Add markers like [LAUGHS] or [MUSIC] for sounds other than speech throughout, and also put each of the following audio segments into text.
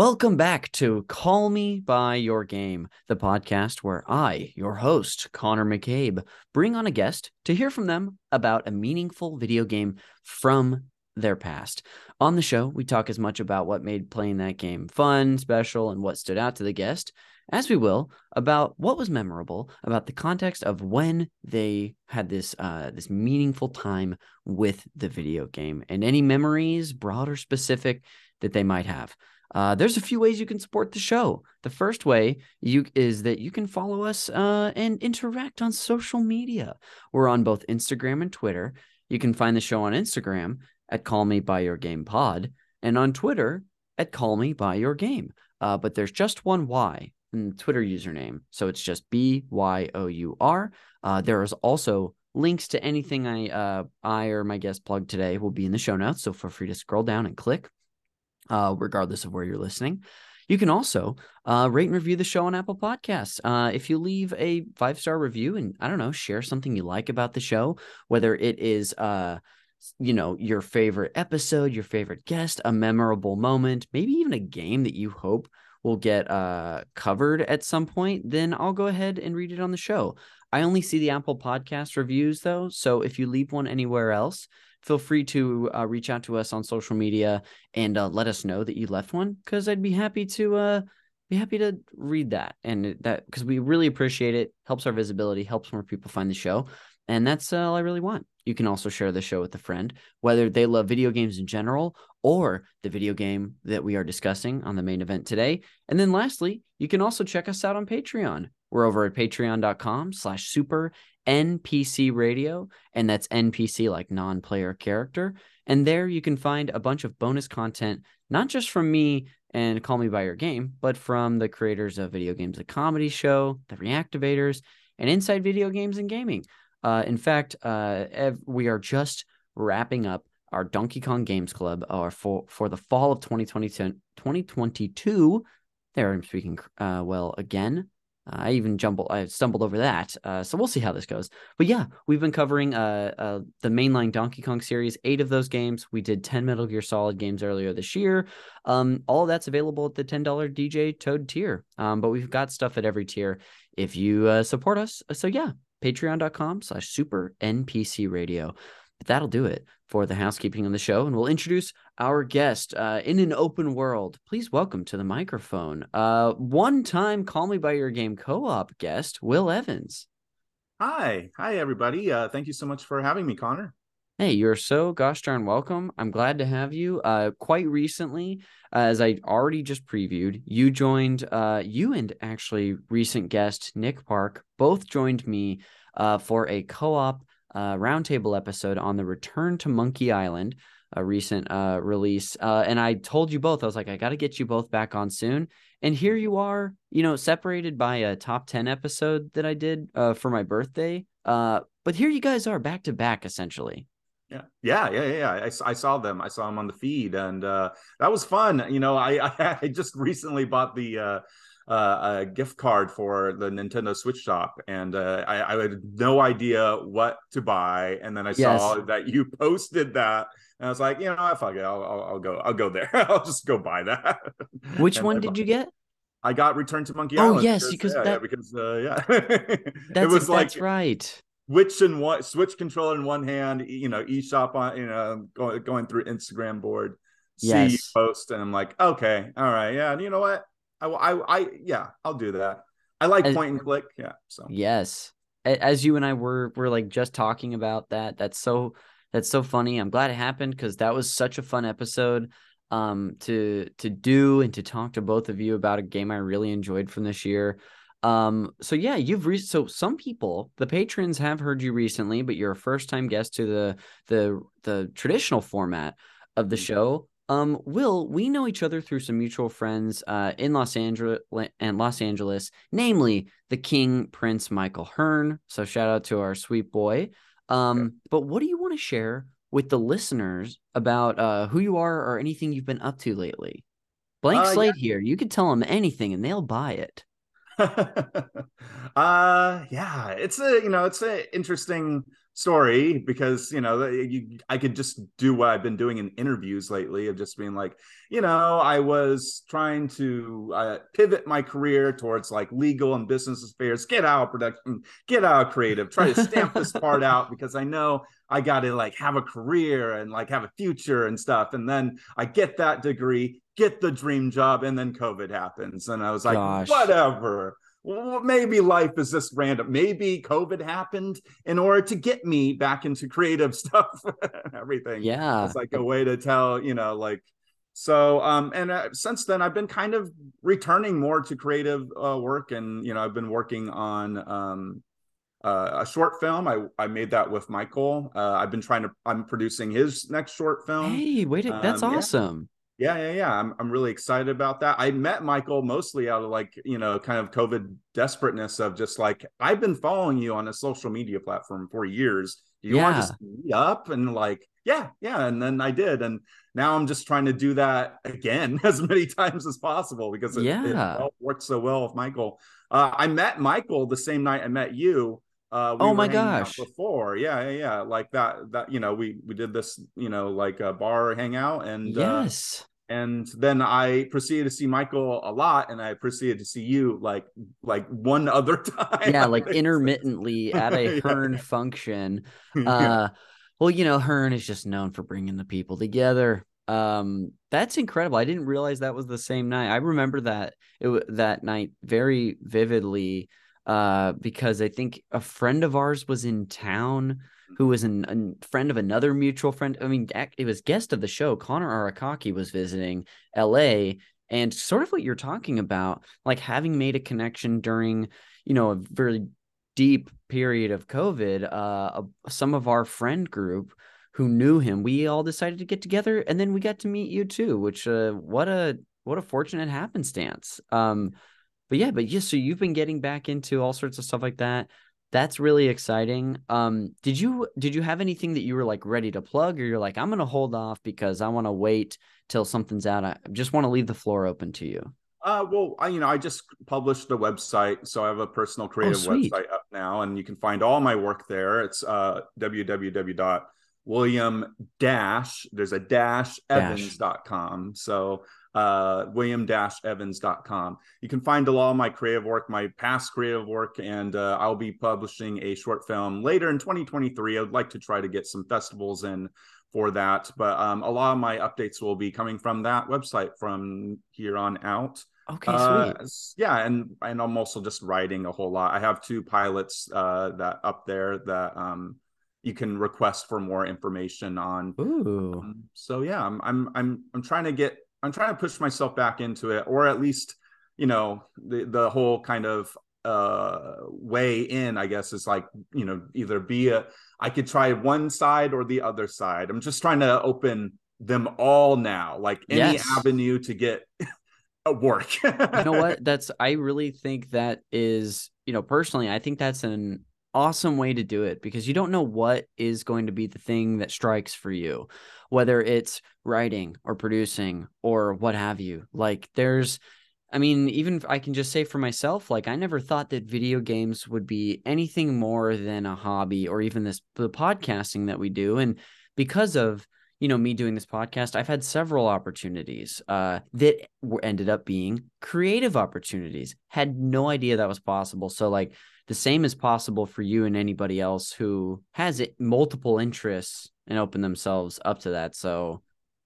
Welcome back to Call Me By Your Game, the podcast where I, your host, Connor McCabe, bring on a guest to hear from them about a meaningful video game from their past. On the show, we talk as much about what made playing that game fun, special, and what stood out to the guest, as we will about what was memorable about the context of when they had this uh, this meaningful time with the video game and any memories, broad or specific, that they might have. Uh, there's a few ways you can support the show. The first way you is that you can follow us uh, and interact on social media. We're on both Instagram and Twitter. You can find the show on Instagram at Call Me By Your Game Pod and on Twitter at Call Me By Your Game. Uh, but there's just one Y in the Twitter username, so it's just B Y O U R. Uh, there is also links to anything I uh, I or my guest plug today will be in the show notes. So feel free to scroll down and click uh, regardless of where you're listening. You can also uh, rate and review the show on Apple Podcasts. Uh, if you leave a five star review and I don't know, share something you like about the show, whether it is, uh, you know, your favorite episode, your favorite guest, a memorable moment, maybe even a game that you hope will get uh, covered at some point, then I'll go ahead and read it on the show. I only see the Apple Podcast reviews though, so if you leave one anywhere else, feel free to uh, reach out to us on social media and uh, let us know that you left one because I'd be happy to uh, be happy to read that and that because we really appreciate it. Helps our visibility, helps more people find the show, and that's all I really want. You can also share the show with a friend, whether they love video games in general or the video game that we are discussing on the main event today. And then lastly, you can also check us out on Patreon. We're over at patreon.com slash super NPC radio, and that's NPC like non player character. And there you can find a bunch of bonus content, not just from me and Call Me By Your Game, but from the creators of Video Games a Comedy Show, the Reactivators, and Inside Video Games and Gaming. Uh, in fact, uh, ev- we are just wrapping up our Donkey Kong Games Club uh, for, for the fall of 2022. 2022 there, I'm speaking uh, well again. I even jumbled, I stumbled over that. Uh, so we'll see how this goes. But yeah, we've been covering uh, uh, the mainline Donkey Kong series, eight of those games. We did 10 Metal Gear Solid games earlier this year. Um, all that's available at the $10 DJ Toad tier. Um, but we've got stuff at every tier if you uh, support us. So yeah, patreon.com slash super NPC radio. But that'll do it for the housekeeping on the show. And we'll introduce our guest uh, in an open world. Please welcome to the microphone, uh, one time Call Me By Your Game co op guest, Will Evans. Hi. Hi, everybody. Uh, thank you so much for having me, Connor. Hey, you're so gosh darn welcome. I'm glad to have you. Uh, quite recently, as I already just previewed, you joined, uh, you and actually recent guest Nick Park both joined me uh, for a co op uh, roundtable episode on the Return to Monkey Island, a recent uh, release. Uh, and I told you both, I was like, I got to get you both back on soon. And here you are, you know, separated by a top 10 episode that I did uh, for my birthday. Uh, but here you guys are back to back, essentially. Yeah, yeah, yeah, yeah. I, I saw them. I saw them on the feed, and uh, that was fun. You know, I [LAUGHS] I, just recently bought the uh, a gift card for the Nintendo Switch shop, and uh, I, I, had no idea what to buy. And then I yes. saw that you [LAUGHS] posted that, and I was like, you know, fuck it, I'll, I'll, I'll go, I'll go there. [LAUGHS] I'll just go buy that. [LAUGHS] Which one I did you get? I got Return to Monkey oh, Island. Oh yes, because, yeah, that... yeah, because uh, yeah, that's, it was like that's right. Switch and one switch controller in one hand, you know, eShop on, you know, going going through Instagram board, see yes. you post, and I'm like, okay, all right, yeah, and you know what? I, I, I, yeah, I'll do that. I like as, point and click. Yeah. So yes, as you and I were were like just talking about that. That's so that's so funny. I'm glad it happened because that was such a fun episode um to to do and to talk to both of you about a game I really enjoyed from this year. Um, so yeah, you've re- so some people, the patrons have heard you recently, but you're a first time guest to the the the traditional format of the mm. show. Um, Will, we know each other through some mutual friends uh, in Los Angeles and Los Angeles, namely the King Prince Michael Hearn. So shout out to our sweet boy. Um, but what do you want to share with the listeners about uh, who you are or anything you've been up to lately? Blank uh, slate yeah. here. You could tell them anything and they'll buy it. [LAUGHS] Uh, yeah, it's a you know it's an interesting story because you know you, I could just do what I've been doing in interviews lately of just being like, you know, I was trying to uh, pivot my career towards like legal and business affairs, get out of production, get out of creative, try to stamp this part out [LAUGHS] because I know I got to like have a career and like have a future and stuff. And then I get that degree, get the dream job, and then COVID happens, and I was like, Gosh. whatever well, maybe life is just random. Maybe COVID happened in order to get me back into creative [LAUGHS] stuff and everything. Yeah. It's like a way to tell, you know, like, so, um, and uh, since then, I've been kind of returning more to creative uh, work. And, you know, I've been working on um, uh, a short film. I, I made that with Michael. Uh, I've been trying to, I'm producing his next short film. Hey, wait, that's um, awesome. Yeah. Yeah, yeah, yeah. I'm I'm really excited about that. I met Michael mostly out of like, you know, kind of COVID desperateness of just like, I've been following you on a social media platform for years. Do you yeah. want to just meet up? And like, yeah, yeah. And then I did. And now I'm just trying to do that again [LAUGHS] as many times as possible because it, yeah. it worked so well with Michael. Uh, I met Michael the same night I met you. Uh, we oh my gosh! Before, yeah, yeah, yeah, like that. That you know, we we did this, you know, like a bar hangout, and uh, yes, and then I proceeded to see Michael a lot, and I proceeded to see you like like one [LAUGHS] other time. Yeah, like [LAUGHS] intermittently at a [LAUGHS] yeah. Hearn function. Uh, yeah. Well, you know, Hearn is just known for bringing the people together. Um, that's incredible. I didn't realize that was the same night. I remember that it that night very vividly uh, because I think a friend of ours was in town who was an, a friend of another mutual friend. I mean, it was guest of the show. Connor Arakaki was visiting LA and sort of what you're talking about, like having made a connection during, you know, a very deep period of COVID. Uh, some of our friend group who knew him, we all decided to get together, and then we got to meet you too. Which, uh, what a what a fortunate happenstance. Um, but yeah, but yeah, so you've been getting back into all sorts of stuff like that that's really exciting. Um, did you did you have anything that you were like ready to plug, or you're like, I'm gonna hold off because I want to wait till something's out. I just want to leave the floor open to you. Uh, well, I, you know, I just published a website, so I have a personal oh, creative oh, website up now, and you can find all my work there. It's uh, www.william dash there's a dash evans.com. So uh, william-evans.com. You can find a lot of my creative work, my past creative work, and uh, I'll be publishing a short film later in 2023. I would like to try to get some festivals in for that, but um, a lot of my updates will be coming from that website from here on out. Okay, uh, yeah, and and I'm also just writing a whole lot. I have two pilots uh, that up there that um, you can request for more information on. Ooh. Um, so yeah, I'm I'm I'm I'm trying to get I'm trying to push myself back into it, or at least, you know, the the whole kind of uh way in, I guess, is like, you know, either be a I could try one side or the other side. I'm just trying to open them all now, like any yes. avenue to get [LAUGHS] a work. you know what? [LAUGHS] That's I really think that is, you know, personally, I think that's an awesome way to do it because you don't know what is going to be the thing that strikes for you, whether it's writing or producing or what have you. Like there's I mean, even I can just say for myself, like I never thought that video games would be anything more than a hobby or even this the podcasting that we do. And because of you know me doing this podcast, I've had several opportunities uh, that ended up being creative opportunities. Had no idea that was possible. So like the same is possible for you and anybody else who has it, multiple interests and open themselves up to that. So,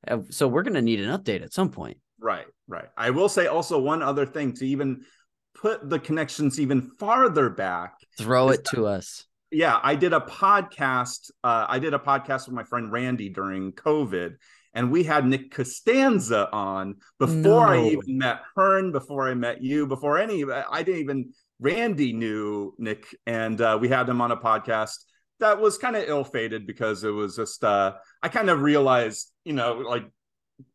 uh, so we're going to need an update at some point. Right, right. I will say also one other thing to even put the connections even farther back. Throw it to us. Yeah, I did a podcast. Uh, I did a podcast with my friend Randy during COVID, and we had Nick Costanza on before no. I even met Hearn, before I met you, before any. I didn't even Randy knew Nick, and uh, we had him on a podcast that was kind of ill-fated because it was just uh, I kind of realized, you know, like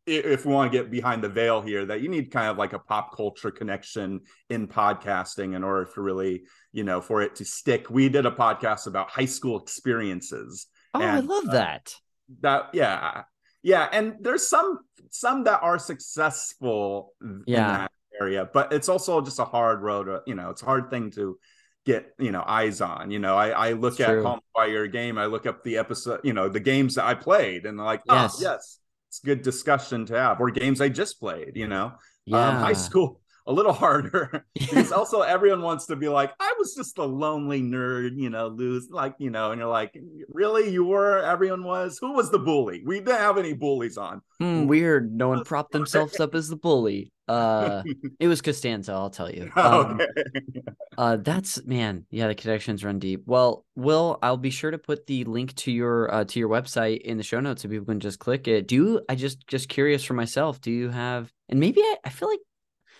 if we want to get behind the veil here, that you need kind of like a pop culture connection in podcasting in order to really, you know, for it to stick. We did a podcast about high school experiences. Oh, and, I love uh, that. That yeah, yeah, and there's some some that are successful. Yeah area, but it's also just a hard road. You know, it's a hard thing to get you know eyes on. You know, I I look It's at true. Call Me by Your Game. I look up the episode. You know, the games that I played, and like, Yes. oh yes, it's good discussion to have. Or games I just played. You know, Yeah. um, high school a little harder [LAUGHS] [LAUGHS] because also everyone wants to be like, I was just a lonely nerd, you know, lose like, you know, and you're like, really, you were? Everyone was. Who was the bully? We didn't have any bullies on. Hmm, weird. No one [LAUGHS] propped themselves up as the bully. Uh, it was Costanza, I'll tell you. Um, okay. uh, that's man, yeah, the connections run deep. Well, Will, I'll be sure to put the link to your uh, to your website in the show notes so people can just click it. Do you? I just just curious for myself. Do you have? And maybe I, I feel like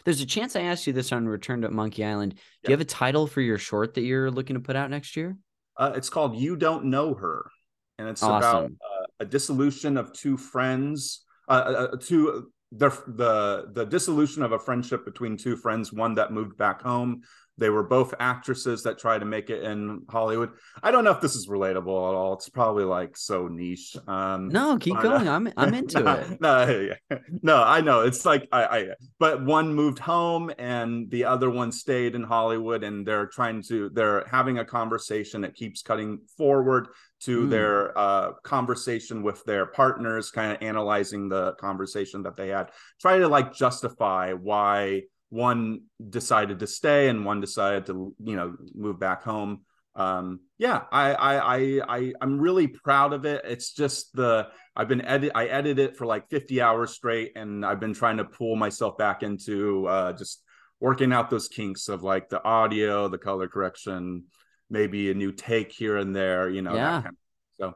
there's a chance I asked you this on Return to Monkey Island. Do Yeah. you have a title for your short that you're looking to put out next year? Uh, it's called You Don't Know Her. And it's about uh, a dissolution of two friends, uh, uh, uh, two the the the dissolution of a friendship between two friends, one that moved back home. They were both actresses that tried to make it in Hollywood. I don't know if this is relatable at all. It's probably like so niche. Um, No, keep but, uh, going. I'm I'm into [LAUGHS] no, it. No, yeah. no, I know. It's like I, I, but one moved home and the other one stayed in Hollywood, and they're trying to. They're having a conversation that keeps cutting forward to Mm. their uh, conversation with their partners, kind of analyzing the conversation that they had, try to like justify why one decided to stay and one decided to, you know, move back home. Um yeah I, I i i i'm really proud of it. It's just the i've been edit i edited it for like 50 hours straight and i've been trying to pull myself back into uh just working out those kinks of like the audio the color correction maybe a new take here and there you know Yeah. that kind of so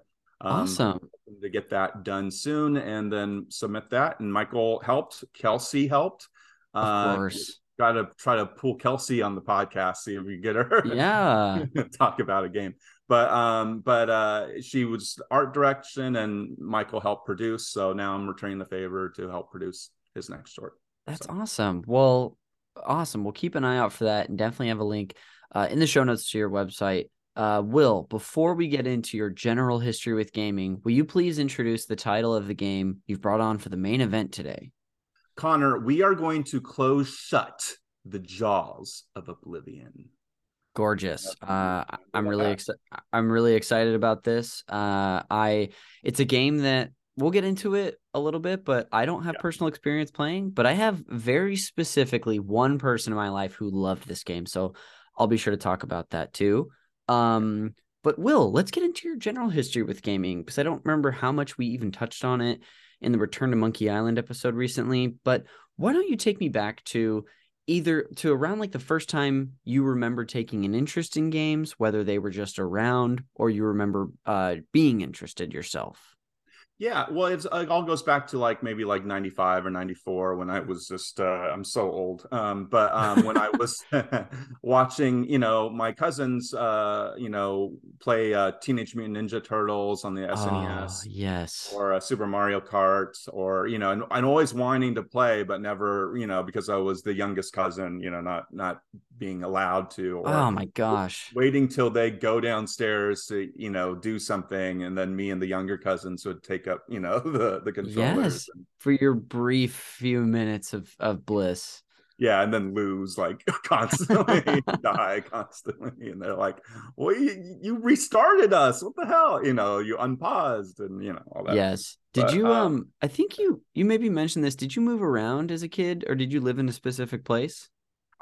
um, Awesome. to get that done soon and then submit that. And michael helped kelsey helped Of uh course. got to try to pull kelsey on the podcast see if we get her [LAUGHS] Yeah. [LAUGHS] talk about a game but um but uh she was art direction and michael helped produce so now i'm returning the favor to help produce his next short That's So- awesome. Well, awesome. We'll keep an eye out for that and definitely have a link uh, in the show notes to your website. Uh, Will, before we get into your general history with gaming, will you please introduce the title of the game you've brought on for the main event today? Connor we are going to close shut the jaws of oblivion Gorgeous. Uh, I'm really excited. I'm really excited about this. Uh, I it's a game that we'll get into it a little bit, but I don't have Yeah. personal experience playing. But I have very specifically one person in my life who loved this game, so I'll be sure to talk about that too. Um, but Will, let's get into your general history with gaming because I don't remember how much we even touched on it in the Return to Monkey Island episode recently. But why don't you take me back to either to around like the first time you remember taking an interest in games, whether they were just around or you remember uh, being interested yourself. Yeah, well, it's it all goes back to like maybe like ninety five or ninety four when I was just uh, I'm so old. Um, but um, when I was [LAUGHS] watching, you know, my cousins, uh, you know, play uh, Teenage Mutant Ninja Turtles on the Oh, SNES yes. or uh, Super Mario Kart, or you know, and I'm always wanting to play, but never, you know, because I was the youngest cousin, you know, not not being allowed to, or Oh my gosh. waiting till they go downstairs to you know do something and then me and the younger cousins would take up you know [LAUGHS] the the controllers Yes. For your brief few minutes of, of bliss. yeah and then lose like [LAUGHS] constantly [LAUGHS] die constantly and they're like well you, you restarted us what the hell you know you unpaused and you know all that Yes. Did But, you um, um I think you you maybe mentioned this. Did you move around as a kid or did you live in a specific place?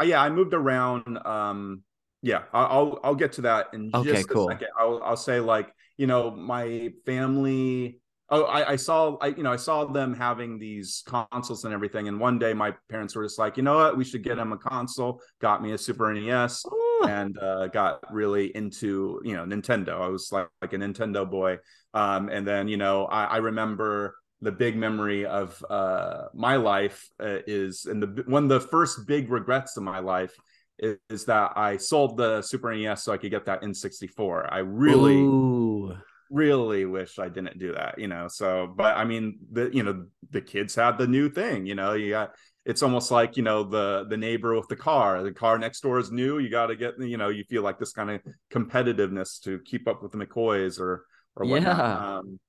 Uh, yeah, I moved around. Um, yeah, I- I'll I'll get to that in Okay, just cool. a second. I'll I'll say like you know my family. Oh, I, I saw I you know I saw them having these consoles and everything, and one day my parents were just like, you know what, we should get him a console. Got me a Super NES Oh, and uh, got really into you know Nintendo. I was like, like a Nintendo boy. Um, and then you know I, I remember the big memory of uh, my life uh, is and the one of the first big regrets of my life is, is that I sold the Super NES so I could get that N64. I really Ooh. really wish I didn't do that, you know. So, but I mean, the you know the kids had the new thing, you know. You got it's almost like you know the the neighbor with the car. The car next door is new. You got to get you know you feel like this kind of competitiveness to keep up with the McCoys or or whatnot. Yeah. Um,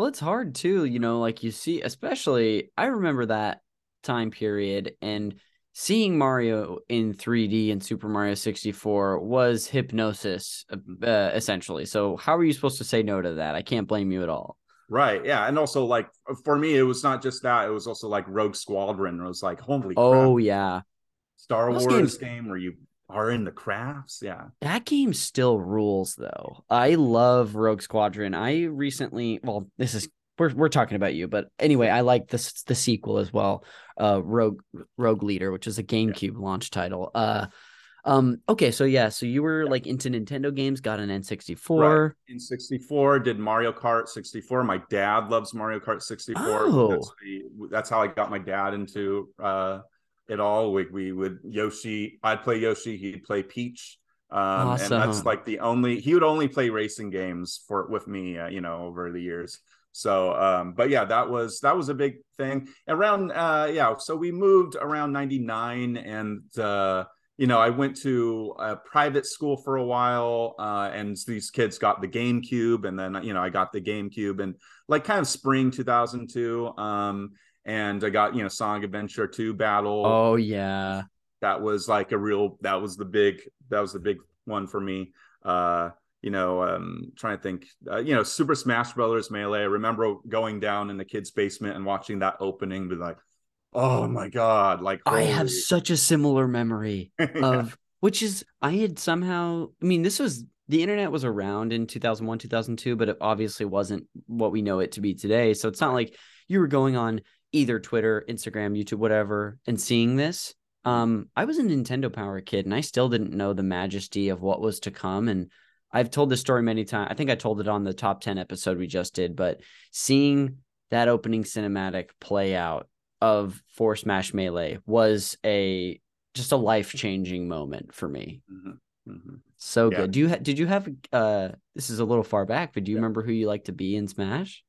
Well, it's hard too, you know, like you see, especially I remember that time period and seeing Mario in 3D in Super Mario 64 was hypnosis, uh, essentially. So, how are you supposed to say no to that? I can't blame you at all. Right. Yeah. And also, like, for me, it was not just that, it was also like Rogue Squadron. It was like, holy Oh, crap. yeah. Star Those Wars games- game where you are in the crafts. Yeah. That game still rules though. I love Rogue Squadron. I recently, well, this is we're we're talking about you, but anyway, I like this the sequel as well. Uh Rogue Rogue Leader, which is a GameCube launch title. Uh um okay, so yeah, so you were like into Nintendo games, got an N64. In 64, did Mario Kart 64. My dad loves Mario Kart 64. Oh. That's, the, that's how I got my dad into uh, it all. We, we would Yoshi, I'd play Yoshi, he'd play Peach. Um, And that's like the only, he would only play racing games for with me, uh, you know, over the years. So, um, but yeah, that was that was a big thing around. Uh, yeah, so we moved around '99, and uh, you know, I went to a private school for a while, uh, and these kids got the GameCube, and then you know, I got the GameCube, and like kind of spring 2002, um, and I got you know, Sonic Adventure 2 Battle. Oh yeah. That was like a real. That was the big. That was the big one for me. Uh, you know, um, trying to think, uh, you know, Super Smash Brothers Melee. I remember going down in the kids' basement and watching that opening, be like, oh my god, like I have such a similar memory [LAUGHS] Yeah. of which is I had somehow I mean this was the internet was around in 2001 2002 but it obviously wasn't what we know it to be today so it's not like you were going on either Twitter Instagram YouTube whatever and seeing this um I was a Nintendo Power kid and I still didn't know the majesty of what was to come and I've told this story many times I think I told it on the top 10 episode we just did but seeing that opening cinematic play out of Four Smash Melee was a just a life changing moment for me. Mhm, mhm. So Yeah. good. Do you ha- did you have uh this is a little far back, but do you Yeah. remember who you like to be in Smash?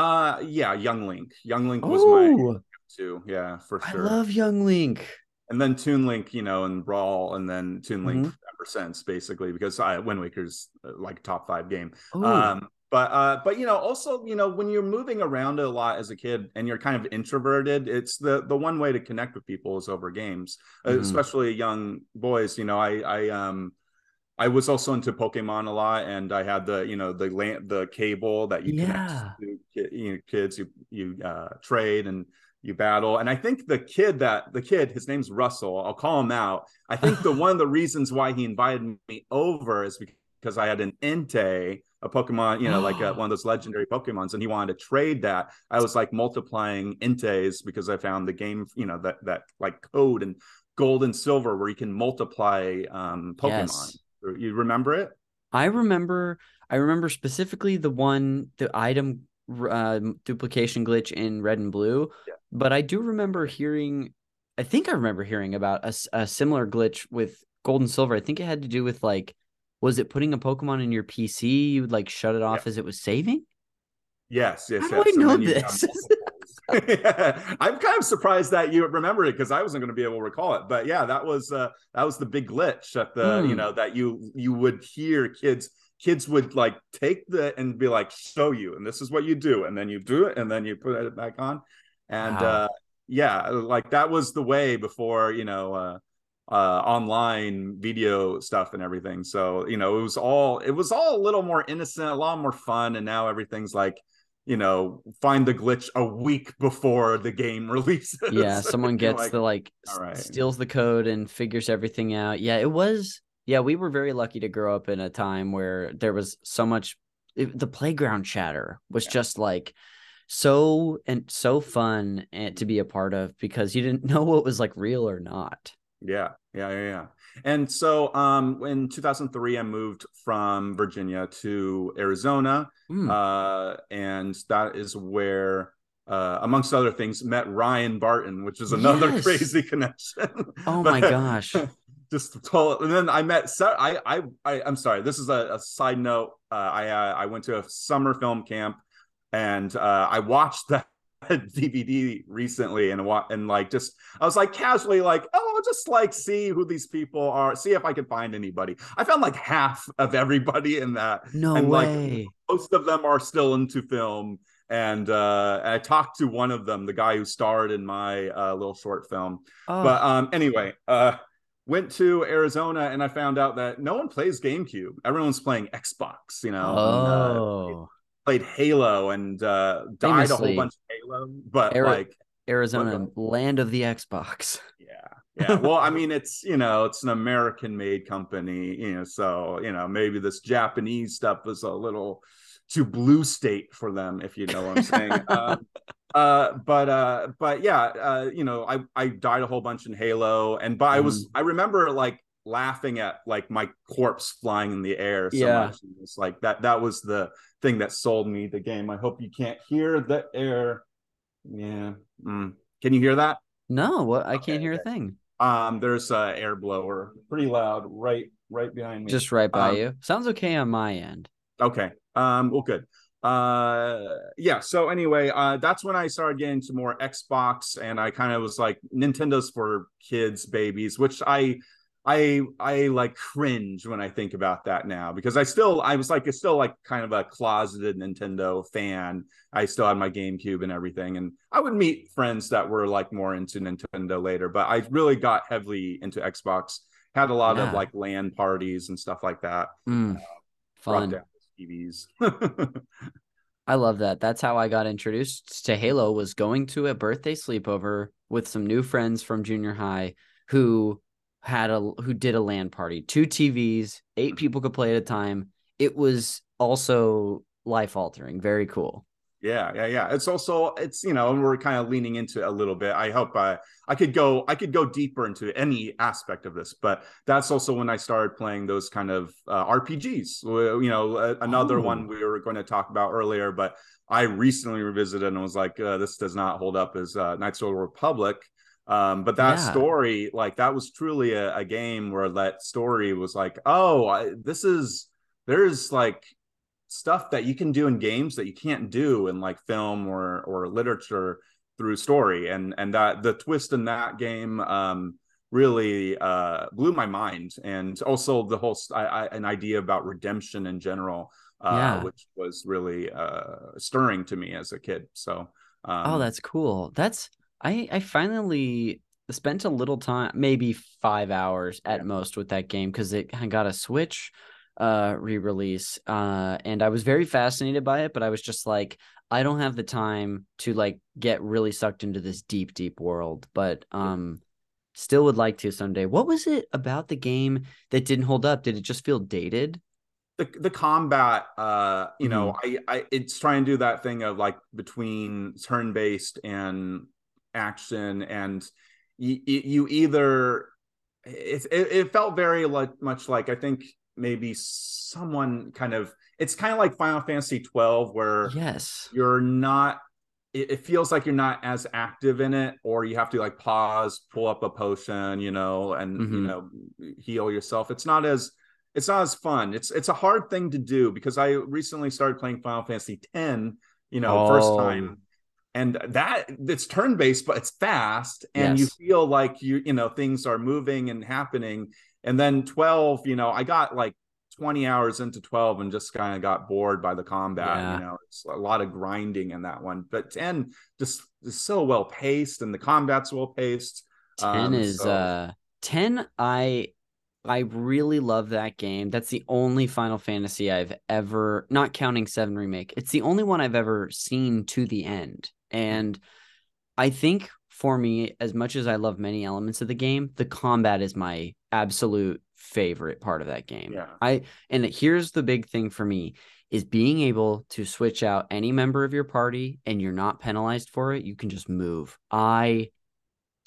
Uh, yeah, Young Link. Young Link was my Oh, too. Yeah, for sure. I love Young Link. and then Toon Link, you know, and Brawl, and then Toon Link Mm-hmm. ever since, basically, because I Wind Waker's uh, like top five game. Oh, Um, but uh, but you know, also you know, when you're moving around a lot as a kid and you're kind of introverted, it's the the one way to connect with people is over games, Mhm. especially young boys. You know, I I um. I was also into Pokemon a lot, and I had the you know the land the cable that you Yeah. connect to you know, kids. You you uh, trade and you battle, and I think the kid that the kid his name's Russell. I'll call him out. I think the [LAUGHS] one of the reasons why he invited me over is because I had an Entei, a Pokemon, you know, like a, [GASPS] one of those legendary Pokemons, and he wanted to trade that. I was like multiplying Enteis because I found the game, you know, that that like code and gold and silver where you can multiply um Pokemon. Yes. You remember it? I remember I remember specifically the one the item uh, duplication glitch in red and blue, Yeah. but I do remember hearing I think I remember hearing about a, a similar glitch with gold and silver. I think it had to do with like was it putting a Pokemon in your PC? You would like shut it off as it was saving? Yes, yes, How do yes. I And know then you have this? Multiples. [LAUGHS] I'm kind of surprised that you remember it because I wasn't going to be able to recall it. But yeah, that was uh, that was the big glitch at the you Hmm. know that you you would hear kids kids would like take the and be like show you and this is what you do and then you do it and then you put it back on and Wow. uh yeah like that was the way before you know uh uh online video stuff and everything so you know it was all it was all a little more innocent a lot more fun and now everything's like you know find the glitch a week before the game [LAUGHS] releases yeah, someone gets like, the like right. steals the code and figures everything out. Yeah, it was yeah, we were very lucky to grow up in a time where there was so much it, the playground chatter was Yeah. just like so and so fun and to be a part of because you didn't [LAUGHS] know what was like real or not. Yeah, yeah, yeah, yeah. And so um in 2003 I moved from Virginia to Arizona Mm. uh and that is where uh amongst other things met Ryan Barton, which is another [LAUGHS] Yes. crazy connection. Oh my gosh. [LAUGHS] Just told, and then I met. I I, I I'm sorry. This is a, a side note. Uh, I uh, I went to a summer film camp, and uh, I watched [LAUGHS] that DVD recently, and and like just I was like casually like, oh, I'll just like see who these people are, see if I can find anybody. I found like half of everybody in that. No and, like, way. Most of them are still into film, and uh, I talked to one of them, the guy who starred in my uh, little short film. Oh, But um, anyway, uh, went to Arizona and I found out that no one plays GameCube. Everyone's playing Xbox. You know, and, uh, oh. played Halo and uh, died a whole bunch of Halo. But Ari- like, Arizona, land of the Xbox. yeah, yeah. Well, I [LAUGHS] mean, it's you know, it's an American-made company. You know, so you know, maybe this Japanese stuff is a little too blue state for them, if you know what I'm saying. [LAUGHS] um, uh but uh but yeah uh you know i i died a whole bunch in halo and but i was Mm-hmm. i remember like laughing at like my corpse flying in the air so Yeah. much it's like that that was the thing that sold me the game i hope you can't hear the air yeah Mm. can you hear that No, what? I Okay, can't hear a thing. Um there's a air blower pretty loud right right behind me Just right by Um, you. Sounds okay on my end. Okay. Um, well, good. Uh, yeah. So anyway, uh, that's when I started getting to more Xbox, and I kind of was like, Nintendo's for kids, babies, which I, I, I like cringe when I think about that now because I still, I was like, it's still like kind of a closeted Nintendo fan. I still had my GameCube and everything, and I would meet friends that were like more into Nintendo later, but I really got heavily into Xbox. Had a lot Yeah. of like LAN parties and stuff like that. Mm, Brought fun. TVs. [LAUGHS] I love that. That's how I got introduced to Halo was going to a birthday sleepover with some new friends from junior high who had a who did a LAN party. Two TVs, eight people could play at a time. It was also life altering. Very cool. Yeah, yeah, yeah. It's also it's you know, and we're kind of leaning into it a little bit. I hope I I could go I could go deeper into any aspect of this, but that's also when I started playing those kind of uh, RPGs. You know, uh, another Oh. one we were going to talk about earlier, but I recently revisited and was like, uh, this does not hold up as uh, Knights of the Republic. Um, but that Yeah. story, like that was truly a, a game where that story was like, oh, I, this is there's like stuff that you can do in games that you can't do in like film or or literature through story and and that the twist in that game um really uh blew my mind and also the whole I, I, an idea about redemption in general uh Yeah. which was really uh stirring to me as a kid so um oh, that's cool. That's I I finally spent a little time, maybe five hours at most with that game because it got a Switch uh re-release. Uh and I was very fascinated by it, but I was just like, I don't have the time to like get really sucked into this deep, deep world. But um still would like to someday. What was it about the game that didn't hold up? Did it just feel dated? the the combat uh you know Mm-hmm. i i it's trying to do that thing of like between turn based and action and you, you either it, it felt very like much like i think maybe someone kind of it's kind of like final fantasy 12 where Yes. you're not it, it feels like you're not as active in it or you have to like pause pull up a potion you know and you Mhm. know heal yourself it's not as it's not as fun it's it's a hard thing to do because i recently started playing final fantasy 10 you know first Oh. time and that it's turn based but it's fast and Yes. you feel like you you know things are moving and happening and then 12 you know i got like 20 hours into 12 and just kind of got bored by the combat Yeah. you know it's a lot of grinding in that one but 10 just is so well paced and the combat's well paced 10 Um, is so- uh 10 I I really love that game. That's the only Final Fantasy I've ever not counting 7 remake. It's the only one I've ever seen to the end. And I think for me as much as I love many elements of the game, the combat is my absolute favorite part of that game. Yeah. I and here's the big thing for me is being able to switch out any member of your party and you're not penalized for it. You can just move. I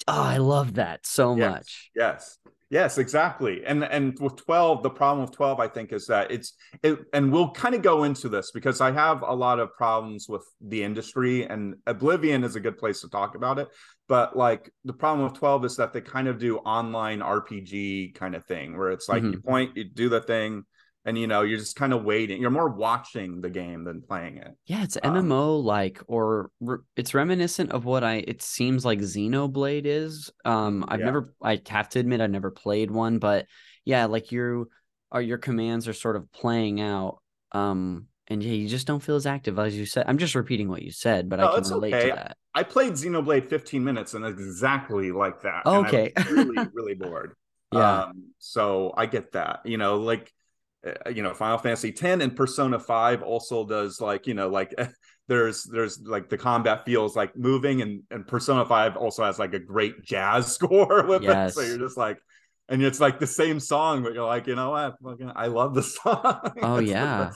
Oh, I love that so Yes. much. Yes. Yes, exactly. And and with 12, the problem with 12, I think, is that it's it, and we'll kind of go into this because I have a lot of problems with the industry and Oblivion is a good place to talk about it. But like the problem with 12 is that they kind of do online RPG kind of thing where it's like mm-hmm. you point, you do the thing, and you know, you're just kind of waiting. You're more watching the game than playing it. Yeah, it's Um, MMO like, or re- it's reminiscent of what I. It seems like Xenoblade is. Um, I've Yeah. never. I have to admit, I've never played one, but yeah, like you are your commands are sort of playing out. Um, and yeah, you just don't feel as active as you said. I'm just repeating what you said, but no, I can relate okay. to that. I played Xenoblade 15 minutes and exactly like that. Okay, really, really bored. [LAUGHS] Yeah. Um, so I get that. You know, like uh, Uh, you know, Final Fantasy 10 and Persona 5 also does like you know like. [LAUGHS] there's there's like the combat feels like moving and and persona 5 also has like a great [LAUGHS] jazz score with yes. it so you're just like and it's like the same song but you're like you know what i love the [LAUGHS] song oh yeah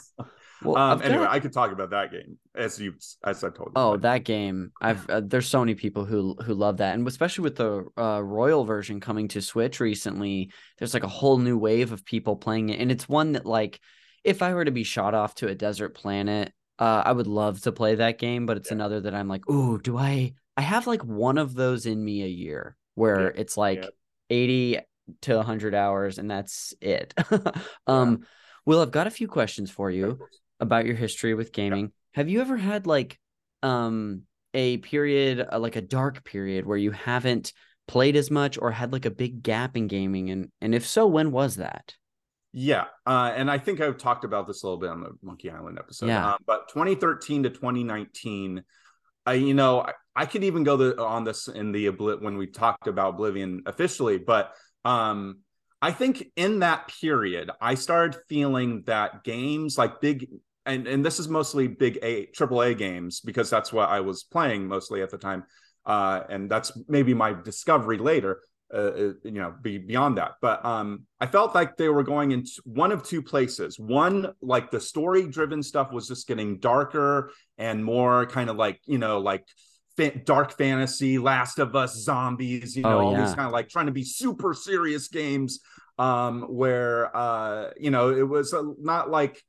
well, um, anyway. I could talk about that game as you as I told you. Oh, that game! I've uh, there's so many people who who love that, and especially with the uh, Royal version coming to Switch recently, there's like a whole new wave of people playing it, and it's one that like if I were to be shot off to a desert planet, uh, I would love to play that game, but it's yeah. another that I'm like, ooh, do I? I have like one of those in me a year where yeah. it's like yeah. 80 to 100 hours, and that's it. [LAUGHS] um, Will, I've got a few questions for you about your history with gaming. Have you ever had like um a period uh, like a dark period where you haven't played as much or had like a big gap in gaming and and if so when was that? Yeah, uh, and I think I've talked about this a little bit on the Monkey Island episode. Yeah. Um, but 2013 to 2019, I you know I, I could even go the, on this in the when we talked about Oblivion officially, but um I think in that period, I started feeling that games like big and and this is mostly big A triple A games because that's what I was playing mostly at the time, uh, and that's maybe my discovery later. Uh, uh, you know, be beyond that, but um, I felt like they were going in one of two places. One, like the story-driven stuff was just getting darker and more kind of like you know, like dark fantasy, Last of Us, zombies. You know, oh, yeah. all these kind of like trying to be super serious games um where uh you know it was uh, not like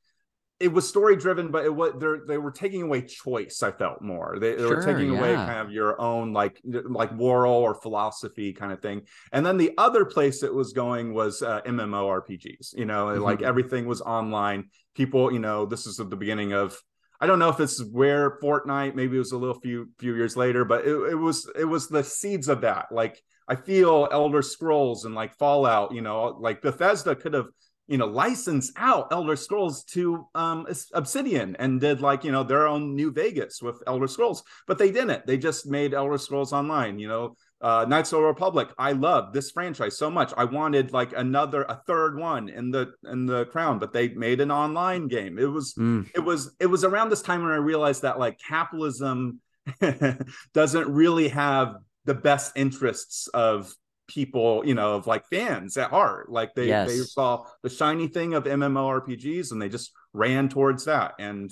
it was story driven, but it was they were taking away choice. I felt more they, they sure, were taking yeah. away kind of your own like like moral or philosophy kind of thing. And then the other place it was going was uh, MMORPGs. You know, mm-hmm. like everything was online. People, you know, this is at the beginning of. I don't know if it's where Fortnite. Maybe it was a little few few years later, but it, it was it was the seeds of that. Like I feel Elder Scrolls and like Fallout. You know, like Bethesda could have you know license out elder scrolls to um obsidian and did like you know their own new vegas with elder scrolls but they didn't. They just made elder scrolls online you know uh knights of the republic. I love this franchise so much. I wanted like another a third one in the in the crown but they made an online game. It was mm. it was it was around this time when i realized that like capitalism [LAUGHS] doesn't really have the best interests of people, you know, of like fans at heart. Like they yes. they saw the shiny thing of MMORPGs and they just ran towards that. And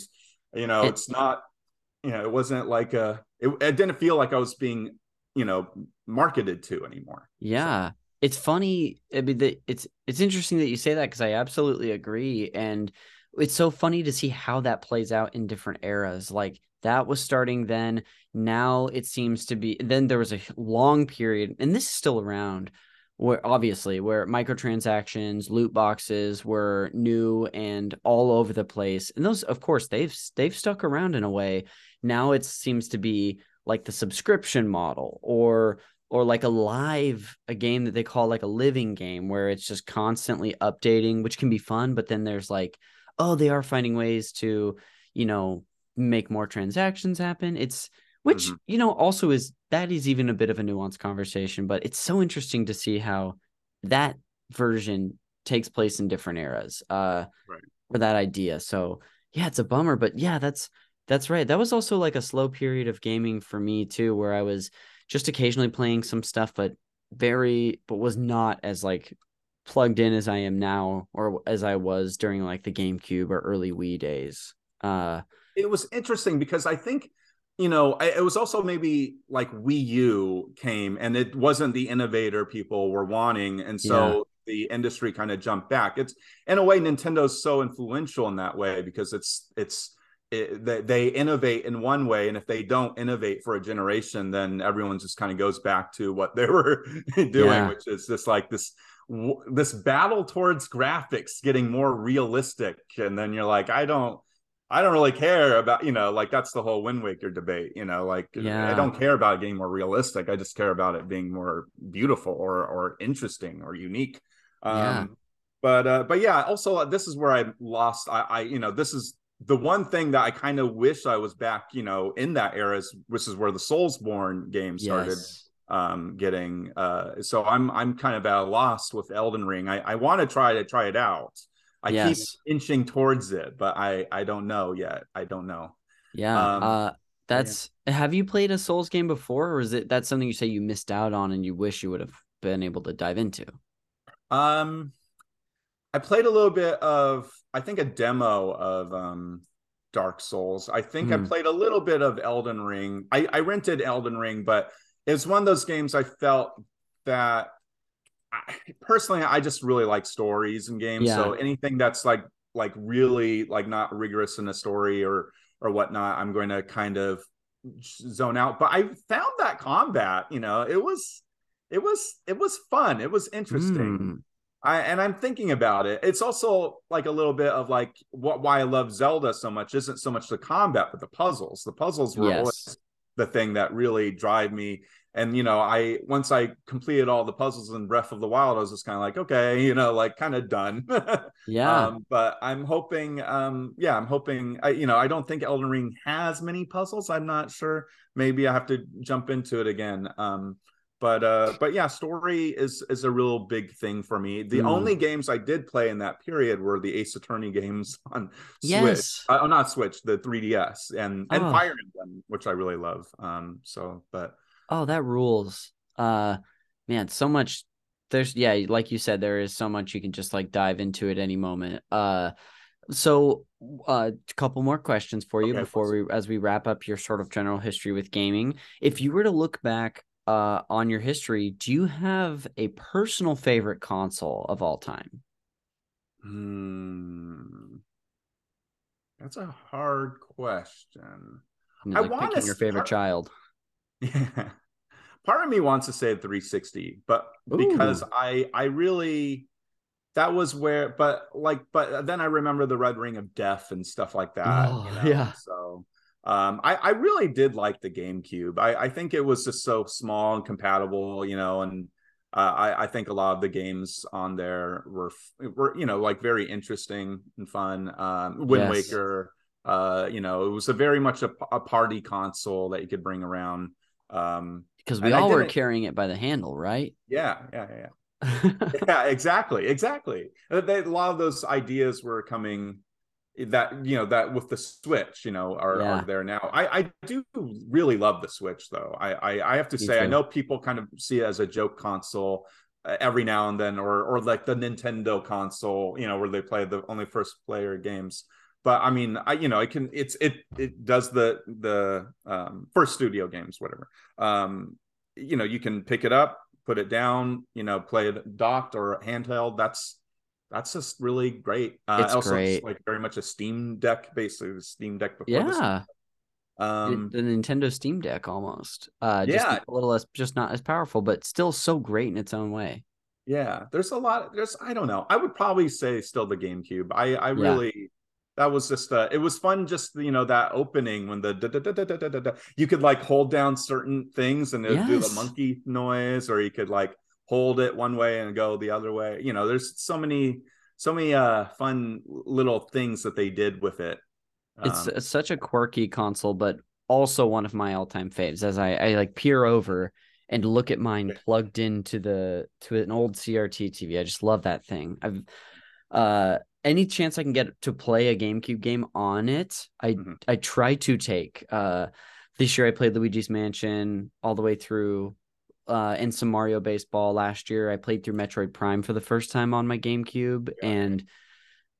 you know, it, it's not, you know, it wasn't like a it, it, didn't feel like I was being, you know, marketed to anymore. Yeah. So. It's funny. I mean, the, it's it's interesting that you say that because I absolutely agree, and it's so funny to see how that plays out in different eras. Like that was starting then. Now it seems to be. Then there was a long period, and this is still around, where obviously where microtransactions, loot boxes were new and all over the place. And those, of course, they've they've stuck around in a way. Now it seems to be like the subscription model or or like a live a game that they call like a living game where it's just constantly updating which can be fun but then there's like oh they are finding ways to you know make more transactions happen. It's which mm-hmm. you know also is that is even a bit of a nuanced conversation, but it's so interesting to see how that version takes place in different eras. Uh right. for that idea. So yeah, it's a bummer, but yeah, that's that's right. That was also like a slow period of gaming for me too, where I was just occasionally playing some stuff, but very but was not as like plugged in as I am now or as I was during like the GameCube or early Wii days. Uh it was interesting because I think you know it was also maybe like Wii U came and it wasn't the innovator people were wanting, and so yeah. the industry kind of jumped back. It's in a way Nintendo's so influential in that way because it's it's it, they, they innovate in one way and if they don't innovate for a generation then everyone just kind of goes back to what they [LAUGHS] were doing yeah. which is just like this this battle towards graphics getting more realistic and then you're like i don't I don't really care about, you know, like that's the whole Wind Waker debate, you know, like yeah. I don't care about it getting more realistic. I just care about it being more beautiful or or interesting or unique. Um yeah. but uh but yeah, also uh, this is where I lost I I you know, this is the one thing that I kind of wish I was back, you know, in that era, is, which is where the Soulsborne game started. Yes. Um, getting uh, so I'm I'm kind of at a loss with Elden Ring. I, I want to try to try it out. I Yes. keep inching towards it, but I I don't know yet. I don't know. Yeah. Um, uh that's have you played a Souls game before or is it that's something you say you missed out on and you wish you would have been able to dive into? Um, I played a little bit of, I think, a demo of um Dark Souls. I think I Hmm. played a little bit of Elden Ring. I, I rented Elden Ring, but it's one of those games I felt that I, personally I just really like stories and games. So anything that's like like really like not rigorous in the story or or whatnot, I'm going to kind of zone out. But I found that combat, you know, it was it was it was fun. It was interesting. Hmm. I and I'm thinking about it. It's also like a little bit of like what why I love Zelda so much isn't so much the combat, but the puzzles. The puzzles were Yes. always the thing that really drive me. And you know, I once I completed all the puzzles in Breath of the Wild, I was just kind of like, okay, [LAUGHS] you know, like kind of done. [LAUGHS] Yeah. Um, but I'm hoping, um, yeah, I'm hoping. I, you know, I don't think Elden Ring has many puzzles. I'm not sure. Maybe I have to jump into it again. Um, but uh, but yeah, story is is a real big thing for me. The Mm. only games I did play in that period were the Ace Attorney games [LAUGHS] on Switch. Yes. Uh, oh, not Switch, the 3DS, and and Oh. Fire Emblem, which I really love. Um, so but Oh, that rules. Uh man, so much there's yeah, like you said, there is so much you can just like dive into at any moment. Uh so uh a couple more questions for you Okay, before we as we wrap up your sort of general history with gaming. If you were to look back uh on your history, do you have a personal favorite console of all time? hmm, that's a hard question. You know, I wanna your favorite start- child. [LAUGHS] Yeah. Part of me wants to say 360, but because I I really that was where but like but then I remember the Red Ring of Death and stuff like that. Oh, you know? yeah. So um I, I really did like the GameCube. I, I think it was just so small and compatible, you know, and uh, I, I think a lot of the games on there were were you know like very interesting and fun. Um, Wind Yes. Waker, uh, you know, it was a very much a, a party console that you could bring around. Um, Because we all were carrying it by the handle, right? yeah, yeah, yeah, yeah. [LAUGHS] yeah, exactly, exactly. Uh, They, a lot of those ideas were coming that you know that with the Switch, you know, are, Yeah. are there now. I I do really love the Switch though. I I, I have to Me say I know people kind of see it as a joke console uh, every now and then, or or like the Nintendo console, you know, where they play the only first player games. But I mean, I you know, it can it's it it does the the um, first studio games, whatever. Um, you know, you can pick it up, put it down, you know, play it docked or handheld. That's that's just really great. Uh, It's also, great. like very much a Steam Deck, basically the Steam Deck before yeah. Um, the, the Nintendo Steam Deck almost. Uh just Yeah. a little less just not as powerful, but still so great in its own way. yeah, there's a lot. There's I don't know. I would probably say still the GameCube. I I Yeah. really that was just uh it was fun just you know that opening when the da, da, da, da, da, da, da, da. you could like hold down certain things and it would do the monkey noise or you could like hold it one way and go the other way you know there's so many so many uh fun little things that they did with it It's Um, uh, such a quirky console, but also one of my all-time faves. As I, I like peer over and look at mine plugged into the to an old CRT TV. I just love that thing. I've uh any chance I can get to play a GameCube game on it, I Mhm. I try to take. Uh this year I played Luigi's Mansion all the way through uh and some Mario Baseball last year. I played through Metroid Prime for the first time on my GameCube Yeah. and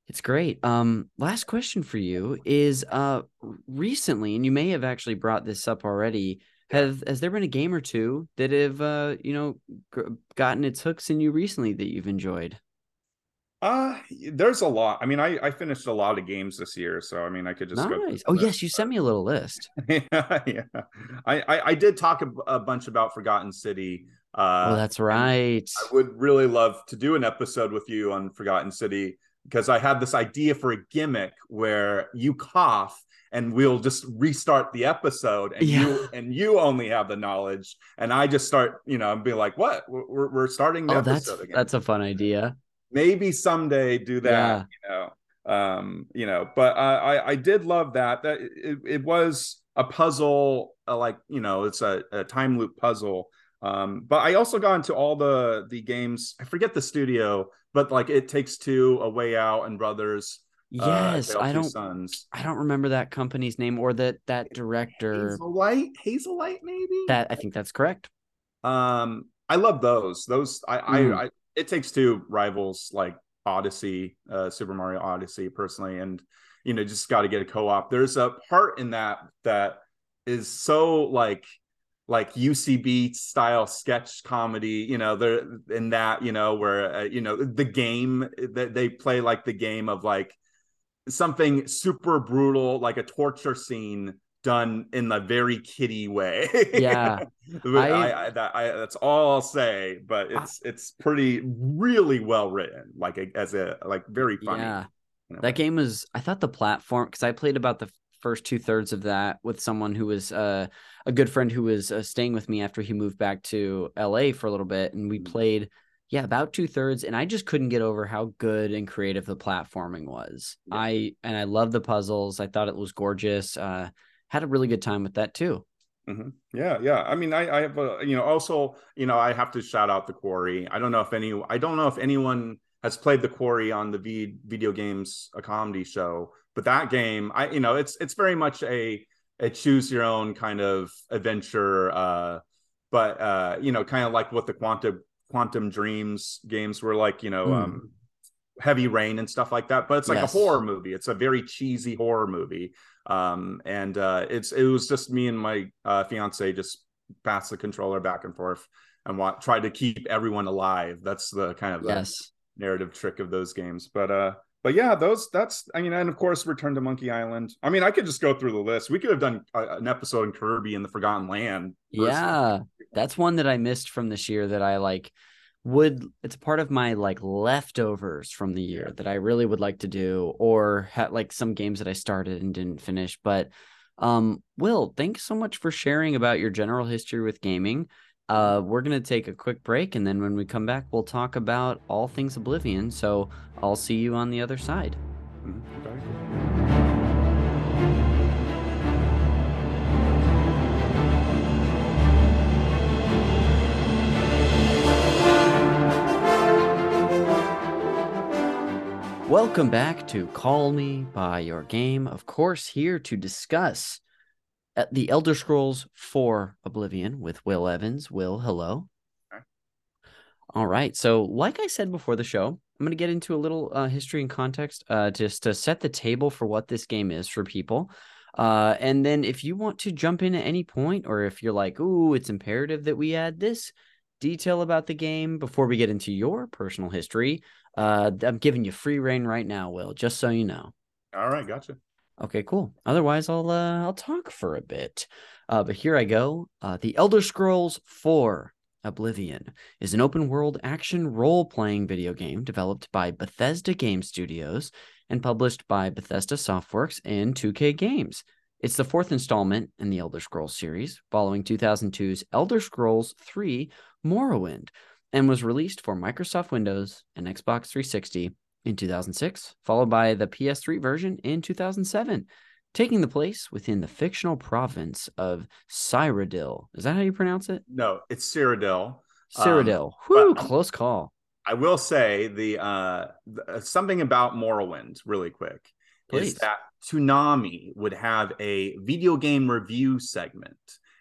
it's great. Um, last question for you is uh recently, and you may have actually brought this up already. Have has there been a game or two that have uh you know gr- gotten its hooks in you recently that you've enjoyed? Uh there's a lot i mean i i finished a lot of games this year so i mean i could just go Nice. Oh yes, you sent me a little list. [LAUGHS] yeah, yeah. I, I I did talk a, a bunch about Forgotten City. Uh, oh, that's right. I would really love to do an episode with you on Forgotten City because I have this idea for a gimmick where you cough and we'll just restart the episode and Yeah. you and you only have the knowledge and I just start you know and be like what we're, we're starting the Oh, that's episode again that's a fun idea. Maybe someday do that Yeah. you know um you know but uh, i i did love that that it, it was a puzzle uh, like you know it's a, a time loop puzzle um but i also got into all the the games i forget the studio but like it takes two a way out and brothers yes uh, i don't sons. I don't remember that company's name or that that director. Hazelight Hazelight maybe? That i think that's correct. Um i love those those i Mm. I, I it takes two rivals like odyssey uh super mario odyssey personally and you know just got to get a co-op. There's a part in that that is so like like UCB style sketch comedy, you know, they're in that, you know, where uh, you know the game that they play like the game of like something super brutal, like a torture scene done in a very kiddie way. Yeah. [LAUGHS] I, I- that, I, that's all I'll say. But it's it's pretty really well written, like a, as a like very funny. yeah that game was i thought the platform because i played about the first two thirds of that with someone who was uh, a good friend who was uh, staying with me after he moved back to la for a little bit and we Mhm. played yeah about two thirds and i just couldn't get over how good and creative the platforming was Yeah. i and i love the puzzles i thought it was gorgeous uh had a really good time with that too Mhm. Yeah, yeah. I mean, I, I have a, you know, also, you know, I have to shout out the quarry. I don't know if any, I don't know if anyone has played the quarry on the v, video games a comedy show, but that game, I, you know, it's it's very much a a choose your own kind of adventure. Uh, but uh, you know, kind of like what the quantum quantum dreams games were like, you know, Mm. um, heavy rain and stuff like that. But it's like Yes. a horror movie. It's a very cheesy horror movie um and uh it's it was just me and my uh fiance just pass the controller back and forth and want try to keep everyone alive. That's the kind of the yes. narrative trick of those games. But uh but yeah those that's i mean and of course return to monkey island. I mean i could just go through the list. We could have done a, an episode in kirby and the forgotten land versus- Yeah, that's one that I missed from this year that I like would it's part of my like leftovers from the year that I really would like to do or had like some games that I started and didn't finish but um Will thanks so much for sharing about your general history with gaming. Uh we're going to take a quick break and then when we come back we'll talk about all things Oblivion so I'll see you on the other side. Mhm, Welcome back to Call Me by Your Game. Of course, here to discuss uh, the Elder Scrolls 4 Oblivion with Will Evans. Will, hello. All right. So, like I said before the show, I'm going to get into a little uh, history and context uh, just to set the table for what this game is for people. Uh, and then, if you want to jump in at any point, or if you're like, ooh, it's imperative that we add this detail about the game before we get into your personal history, uh, I'm giving you free rein right now, Will, just so you know. all right gotcha Okay, cool. Otherwise, I'll uh, I'll talk for a bit. Uh, but here I go. Uh, the Elder Scrolls 4 Oblivion is an open world action role playing video game developed by Bethesda Game Studios and published by Bethesda Softworks and 2K Games. It's the fourth installment in the Elder Scrolls series, following 2002's Elder Scrolls 3 Morrowind, and was released for Microsoft Windows and Xbox 360 in 2006, followed by the PS3 version in 2007, taking the place within the fictional province of Cyrodiil. Is that how you pronounce it? no it's cyrodiil Um, Cyrodiil. Whew, but- close call. I will say the uh th- something about Morrowind really quick Please. is that Toonami would have a video game review segment.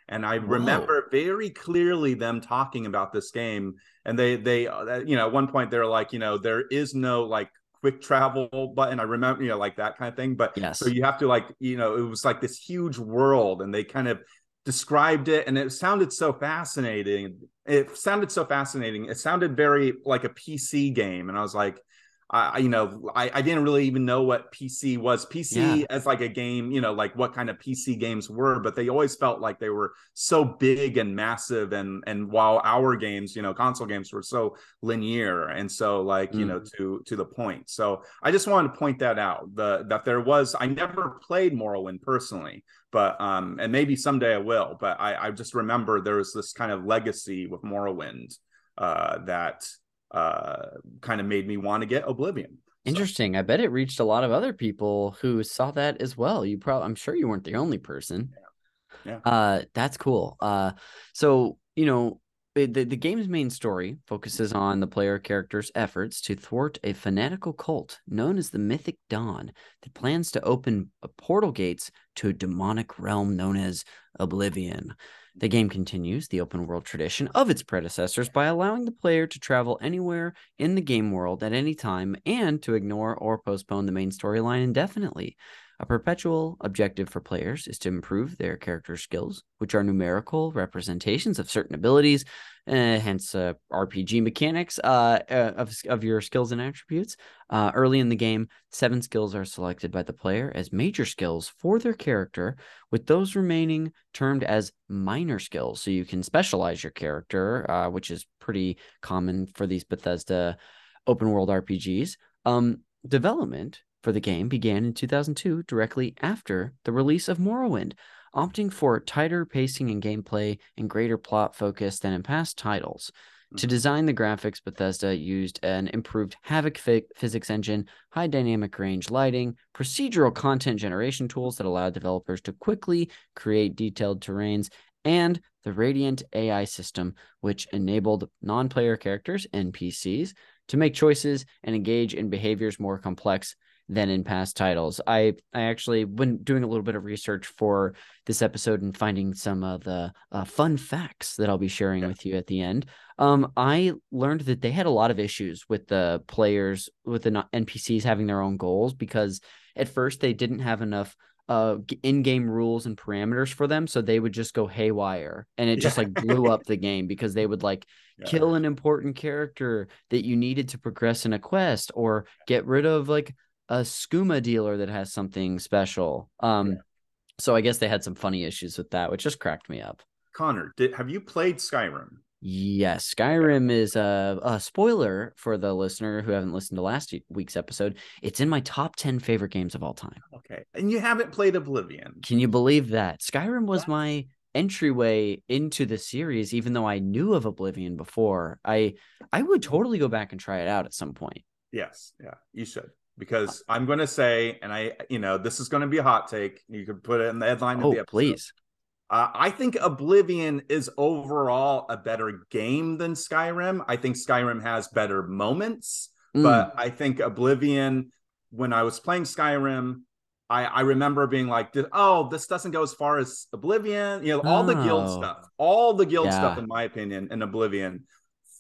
And I Whoa. remember very clearly them talking about this game and they they uh, you know at one point they're like, you know, there is no like quick travel button. I remember, you know, like that kind of thing, but Yes. so you have to like, you know, it was like this huge world and they kind of described it and it sounded so fascinating. It sounded so fascinating. It sounded very like a PC game. And I was like, I, you know, I, I didn't really even know what PC was. PC Yeah. as like a game, you know, like what kind of PC games were, but they always felt like they were so big and massive. And and while our games, you know, console games were so linear and so like, you Mm. know, to to the point. So I just wanted to point that out. The that there was I never played Morrowind personally, but um and maybe someday I will, but I, I just remember there was this kind of legacy with Morrowind uh that uh kind of made me want to get Oblivion. Interesting. So. I bet it reached a lot of other people who saw that as well. You probably, I'm sure you weren't the only person. Yeah. yeah. Uh, that's cool. Uh, so you know, the, the game's main story focuses on the player character's efforts to thwart a fanatical cult known as the Mythic Dawn that plans to open portal gates to a demonic realm known as Oblivion. The game continues the open world tradition of its predecessors by allowing the player to travel anywhere in the game world at any time and to ignore or postpone the main storyline indefinitely. A perpetual objective for players is to improve their character skills, which are numerical representations of certain abilities, uh, hence uh, RPG mechanics uh, uh, of, of your skills and attributes. Uh, early in the game, seven skills are selected by the player as major skills for their character, with those remaining termed as minor skills. So you can specialize your character, uh, which is pretty common for these Bethesda open world RPGs. Um, development for the game began in 2002, directly after the release of Morrowind, opting for tighter pacing and gameplay and greater plot focus than in past titles. To mm-hmm. design the graphics, Bethesda used an improved Havok physics engine, high dynamic range lighting, procedural content generation tools that allowed developers to quickly create detailed terrains, and the Radiant AI system, which enabled non player characters, NPCs, to make choices and engage in behaviors more complex than in past titles. I I actually when doing a little bit of research for this episode and finding some of the uh, fun facts that I'll be sharing yeah. with you at the end. Um, I learned that they had a lot of issues with the players with the NPCs having their own goals because at first they didn't have enough uh in-game rules and parameters for them so they would just go haywire and it just like blew up the game because they would like [LAUGHS] yeah. kill an important character that you needed to progress in a quest or get rid of like a skooma dealer that has something special. Um, yeah. so I guess they had some funny issues with that, which just cracked me up. Connor, did have you played Skyrim? Yes, Skyrim is a, a spoiler for the listener who haven't listened to last week's episode. It's in my top 10 favorite games of all time. Okay. And you haven't played Oblivion. Can you believe that? Skyrim was what? my entryway into the series even though I knew of Oblivion before. I I would totally go back and try it out at some point. Yes, yeah, you should because I'm going to say, and I, you know, this is going to be a hot take. You could put it in the headline oh, of the episode. please. Uh, I think Oblivion is overall a better game than Skyrim. I think Skyrim has better moments, mm. but I think Oblivion, when I was playing Skyrim, I, I remember being like, oh, this doesn't go as far as Oblivion. You know, all oh. the guild oh. stuff, all the guild yeah. stuff, in my opinion, in Oblivion,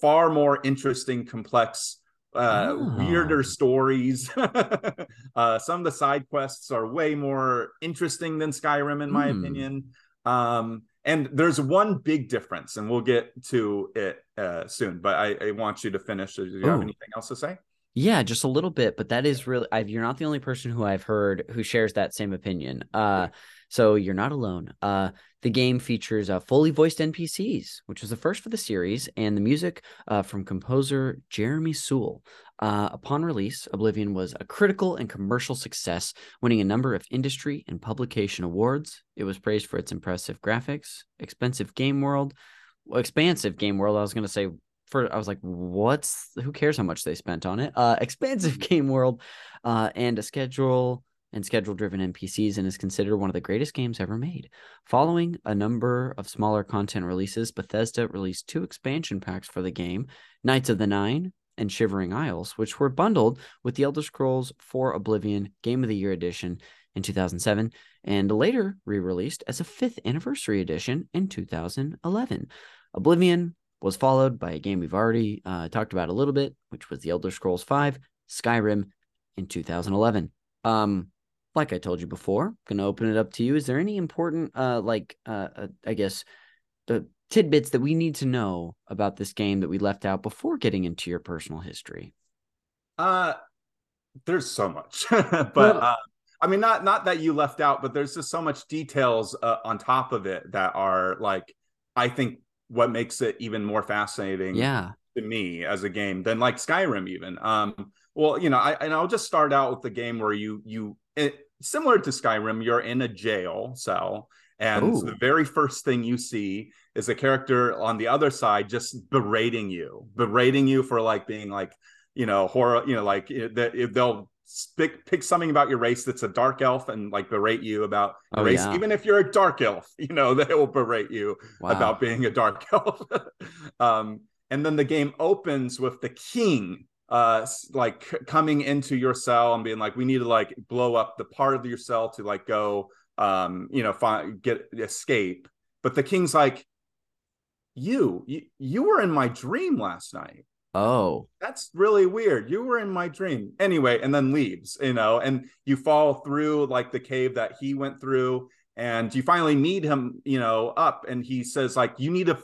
far more interesting, complex uh, oh. weirder stories. [LAUGHS] uh, some of the side quests are way more interesting than Skyrim, in my mm. opinion. Um, and there's one big difference, and we'll get to it uh, soon. But I, I, want you to finish. Do you Ooh. have anything else to say? Yeah, just a little bit, but that is really I've, you're not the only person who I've heard who shares that same opinion. Uh, so you're not alone. Uh, the game features uh, fully voiced NPCs, which was the first for the series, and the music uh, from composer Jeremy Soule. Uh, upon release, Oblivion was a critical and commercial success, winning a number of industry and publication awards. It was praised for its impressive graphics, expensive game world, expansive game world. I was going to say for I was like, what's who cares how much they spent on it? Uh, [LAUGHS] expansive mm-hmm. game world, uh, and a schedule and schedule driven NPCs, and is considered one of the greatest games ever made. Following a number of smaller content releases, Bethesda released two expansion packs for the game: Knights of the Nine and Shivering Isles, which were bundled with the Elder Scrolls 4 Oblivion Game of the Year edition in 2007 and later re released as a fifth anniversary edition in 2011. Oblivion was followed by a game we've already uh, talked about a little bit, which was the Elder Scrolls 5 Skyrim in 2011. Um, like I told you before, going to open it up to you. Is there any important, uh, like, uh, uh I guess, the tidbits that we need to know about this game that we left out before getting into your personal history? Uh there's so much, [LAUGHS] but well, uh, I mean, not not that you left out, but there's just so much details uh, on top of it that are like, I think what makes it even more fascinating. Yeah. To me as a game than like Skyrim even. Um. Well, you know, I and I'll just start out with the game where you you it, similar to Skyrim, you're in a jail cell and Ooh. the very first thing you see is a character on the other side just berating you, berating you for like being like, you know horror you know like that they'll pick pick something about your race that's a dark elf and like berate you about oh, race yeah. even if you're a dark elf [LAUGHS] you know they will berate you wow. about being a dark [LAUGHS] elf um, and then the game opens with the king uh like coming into your cell and being like we need to like blow up the part of your cell to like go um you know find get escape but the king's like you you, you were in my dream last night Oh, that's really weird. You were in my dream anyway, and then leaves, you know, and you fall through like the cave that he went through, and you finally meet him, you know, up, and he says, like, you need to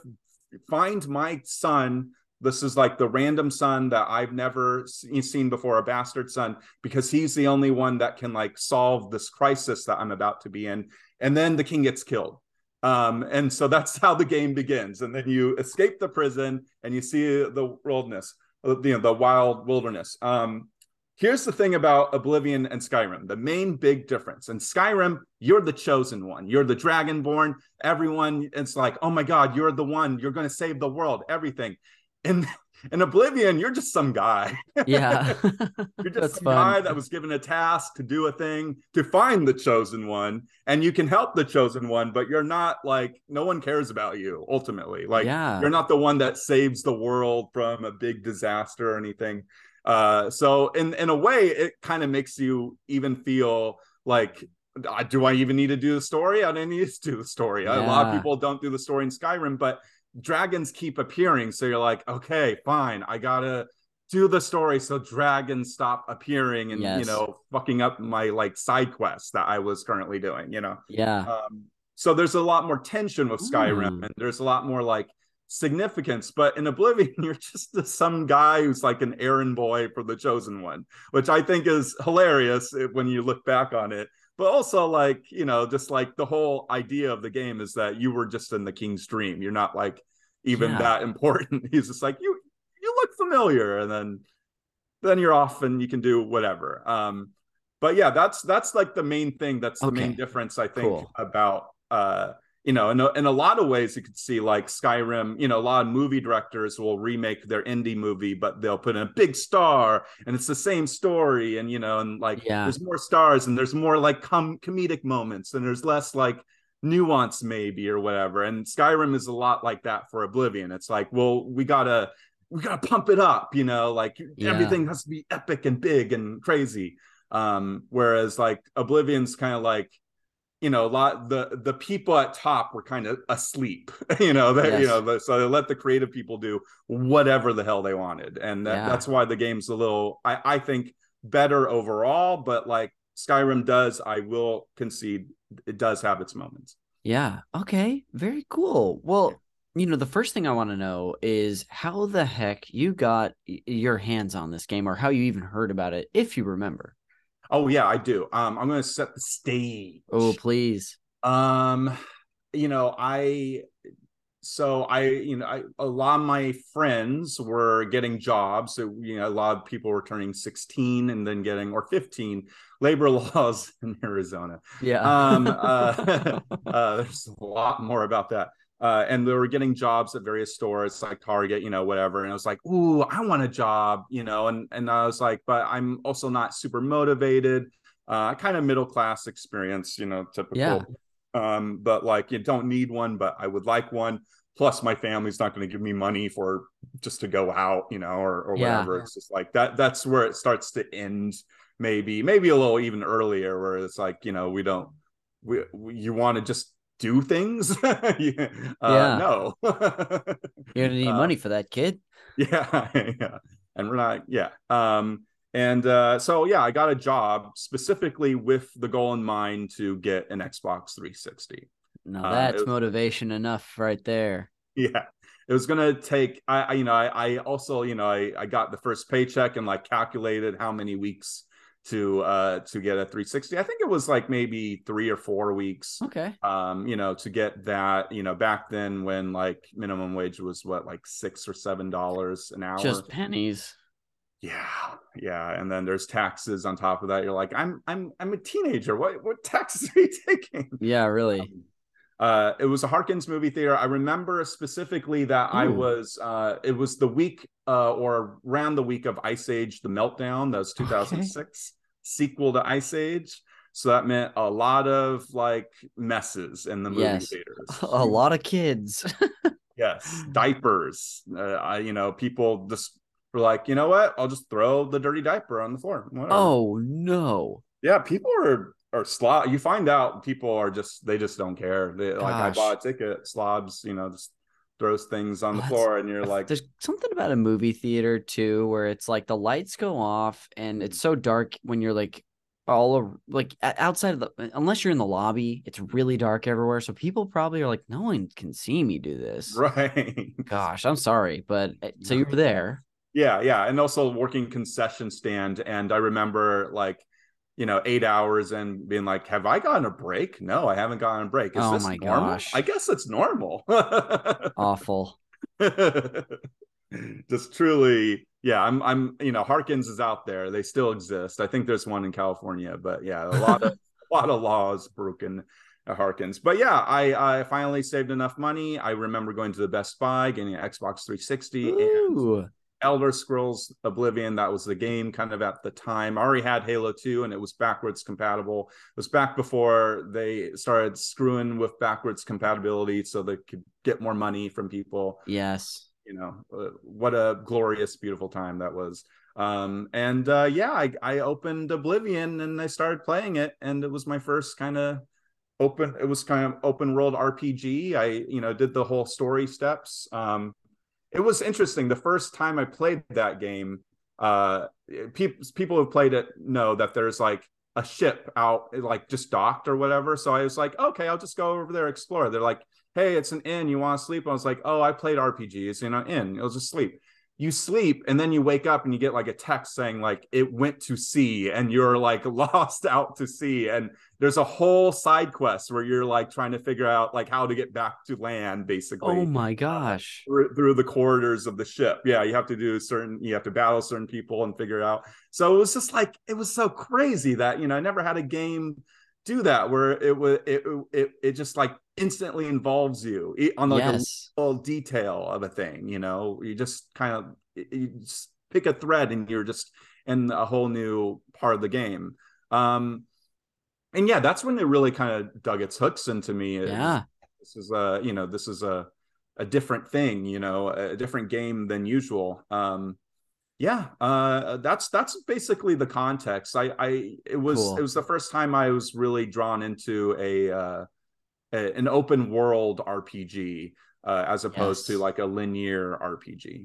find my son. This is like the random son that I've never seen before, a bastard son, because he's the only one that can like solve this crisis that I'm about to be in. And then the king gets killed. Um, and so that's [LAUGHS] how the game begins. And then you escape the prison and you see the wilderness, uh, you know, the wild wilderness. Um, here's the thing about Oblivion and Skyrim the main big difference. In Skyrim, you're the chosen one, you're the dragonborn. Everyone, it's like, oh my God, you're the one, you're going to save the world, everything. And in Oblivion, you're just some guy. Yeah. [LAUGHS] you're just some fun. guy that was given a task to do a thing to find the chosen one. And you can help the chosen one, but you're not like, no one cares about you ultimately. Like, yeah. you're not the one that saves the world from a big disaster or anything. Uh, so, in, in a way, it kind of makes you even feel like, do I even need to do the story? I didn't need to do the story. Yeah. A lot of people don't do the story in Skyrim, but dragons keep appearing. So you're like, okay, fine, I gotta do the story so dragons stop appearing and yes. you know fucking up my like side quests that I was currently doing. You know, yeah. Um, so there's a lot more tension with Skyrim, mm. and there's a lot more like significance. But in Oblivion, [LAUGHS] you're just some guy who's like an errand boy for the chosen one, which I think is hilarious when you look back on it but also like you know just like the whole idea of the game is that you were just in the king's dream you're not like even yeah. that [LAUGHS] important he's just like you you look familiar and then then you're off and you can do whatever um but yeah that's that's like the main thing that's the okay. main difference i think cool. about uh you know, in a, in a lot of ways, you could see like Skyrim, you know, a lot of movie directors will remake their indie movie, but they'll put in a big star and it's the same story. And, you know, and like yeah. there's more stars and there's more like com- comedic moments and there's less like nuance maybe or whatever. And Skyrim is a lot like that for Oblivion. It's like, well, we gotta, we gotta pump it up, you know, like yeah. everything has to be epic and big and crazy. Um, whereas like Oblivion's kind of like, you know, a lot the the people at top were kind of asleep. [LAUGHS] you know, they, yes. you know, so they let the creative people do whatever the hell they wanted, and that, yeah. that's why the game's a little, I, I think, better overall. But like Skyrim does, I will concede, it does have its moments. Yeah. Okay. Very cool. Well. You know, the first thing I want to know is how the heck you got your hands on this game or how you even heard about it, if you remember. Oh yeah, I do. Um, I'm going to set the stage. Oh please. Um, you know, I so I, you know, I, a lot of my friends were getting jobs. So, you know, a lot of people were turning 16 and then getting, or 15 labor [LAUGHS] laws in Arizona. Yeah. Um, uh, [LAUGHS] [LAUGHS] uh, there's a lot more about that uh, and they were getting jobs at various stores like Target, you know, whatever. And I was like, "Ooh, I want a job," you know, and and I was like, "But I'm also not super motivated." Uh, kind of middle class experience, you know, typical. Yeah. Um, but like, you don't need one, but I would like one. Plus, my family's not going to give me money for just to go out, you know, or or yeah. whatever. It's just like that. That's where it starts to end. Maybe, maybe a little even earlier, where it's like, you know, we don't. We, we you want to just do things. [LAUGHS] yeah. Uh, no. [LAUGHS] You're gonna need uh, money for that, kid. Yeah, [LAUGHS] yeah. And we're not, yeah. Um, and uh, so yeah, I got a job specifically with the goal in mind to get an Xbox 360. Now uh, that's was, motivation enough right there. Yeah. It was gonna take I, I you know, I, I also, you know, I, I got the first paycheck and like calculated how many weeks to uh to get a 360 i think it was like maybe three or four weeks okay. um you know to get that you know back then when like minimum wage was what like six or seven dollars an hour? just pennies. Yeah yeah and then there's taxes on top of that. You're like i'm i'm i'm a teenager. What what taxes are you [LAUGHS] taking? Yeah really. Um, uh, it was a Harkins movie theater. I remember specifically that Ooh. I was. Uh, it was the week uh, or around the week of Ice Age: The Meltdown. That was 2006 okay. sequel to Ice Age. So that meant a lot of like messes in the movie yes. theaters. [LAUGHS] A lot of kids. [LAUGHS] yes, diapers. Uh, I, you know, people just were like, you know what? I'll just throw the dirty diaper on the floor. Whatever. Oh no. Yeah, people are are slob. You find out people are just they just don't care. They, like I bought a ticket, slobs. You know, just throws things on the floor, and you're like, there's something about a movie theater too, where it's like the lights go off and it's so dark when you're like all like outside of the unless you're in the lobby it's really dark everywhere so people probably are like no one can see me do this [LAUGHS] right gosh i'm sorry but eh, so you were there yeah yeah and also working concession stand and i remember like you know eight hours and being like have i gotten a break? No i haven't gotten a break. Is oh this my normal? gosh. I guess it's normal. Awful. [LAUGHS] Just truly yeah i'm i'm you know harkins is out there. They still exist. I think there's one in california but yeah a lot of a [LAUGHS] lot of laws broken at harkins. But yeah i i finally saved enough money. I remember going to the best buy getting an xbox 360 Ooh. and elder scrolls oblivion that was the game kind of at the time. I already had halo 2 and it was backwards compatible. It was back before they started screwing with backwards compatibility so they could get more money from people. Yes. You know uh, what a glorious beautiful time that was. Um and uh yeah i i opened oblivion and i started playing it and it was my first kind of open it was kind of open world rpg i you know did the whole story steps. Um it was interesting the first time i played that game uh people people who played it know that there's like a ship out like just docked or whatever so i was like okay i'll just go over there explore they're like hey, it's an inn. You want to sleep? I was like, oh, I played RPGs, you know, inn. You'll just sleep. You sleep and then you wake up and you get like a text saying like it went to sea and you're like [LAUGHS] lost out to sea and there's a whole side quest where you're like trying to figure out like how to get back to land basically. Oh my gosh. Through, through the corridors of the ship. Yeah, you have to do certain you have to battle certain people and figure out. So it was just like it was so crazy that, you know, I never had a game do that where it was it, it it just like instantly involves you on like yes. a little detail of a thing you know? You just kind of you just pick a thread and you're just in a whole new part of the game. Um and yeah that's when it really kind of dug its hooks into me yeah. this is a you know this is a a different thing you know a different game than usual. Um yeah uh that's that's basically the context. I i it was cool. it was the first time i was really drawn into a uh a, an open world rpg uh as opposed yes. to like a linear rpg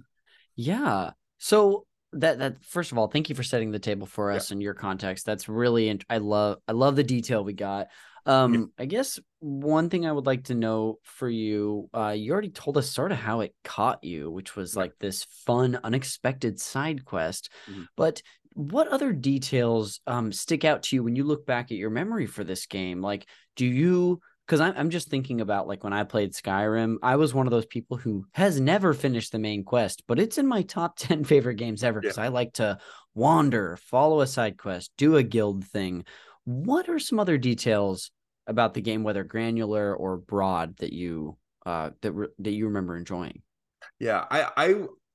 yeah so that that first of all thank you for setting the table for us yeah. in your context that's really i love i love the detail we got um, yeah. I guess one thing I would like to know for you, uh, you already told us sort of how it caught you, which was like this fun, unexpected side quest. Mm-hmm. But what other details um, stick out to you when you look back at your memory for this game? Like, do you? Because I'm I'm just thinking about like when I played Skyrim, I was one of those people who has never finished the main quest, but it's in my top [LAUGHS] ten favorite games ever because yeah. I like to wander, follow a side quest, do a guild thing. What are some other details about the game, whether granular or broad, that you uh, that re- that you remember enjoying? Yeah, I I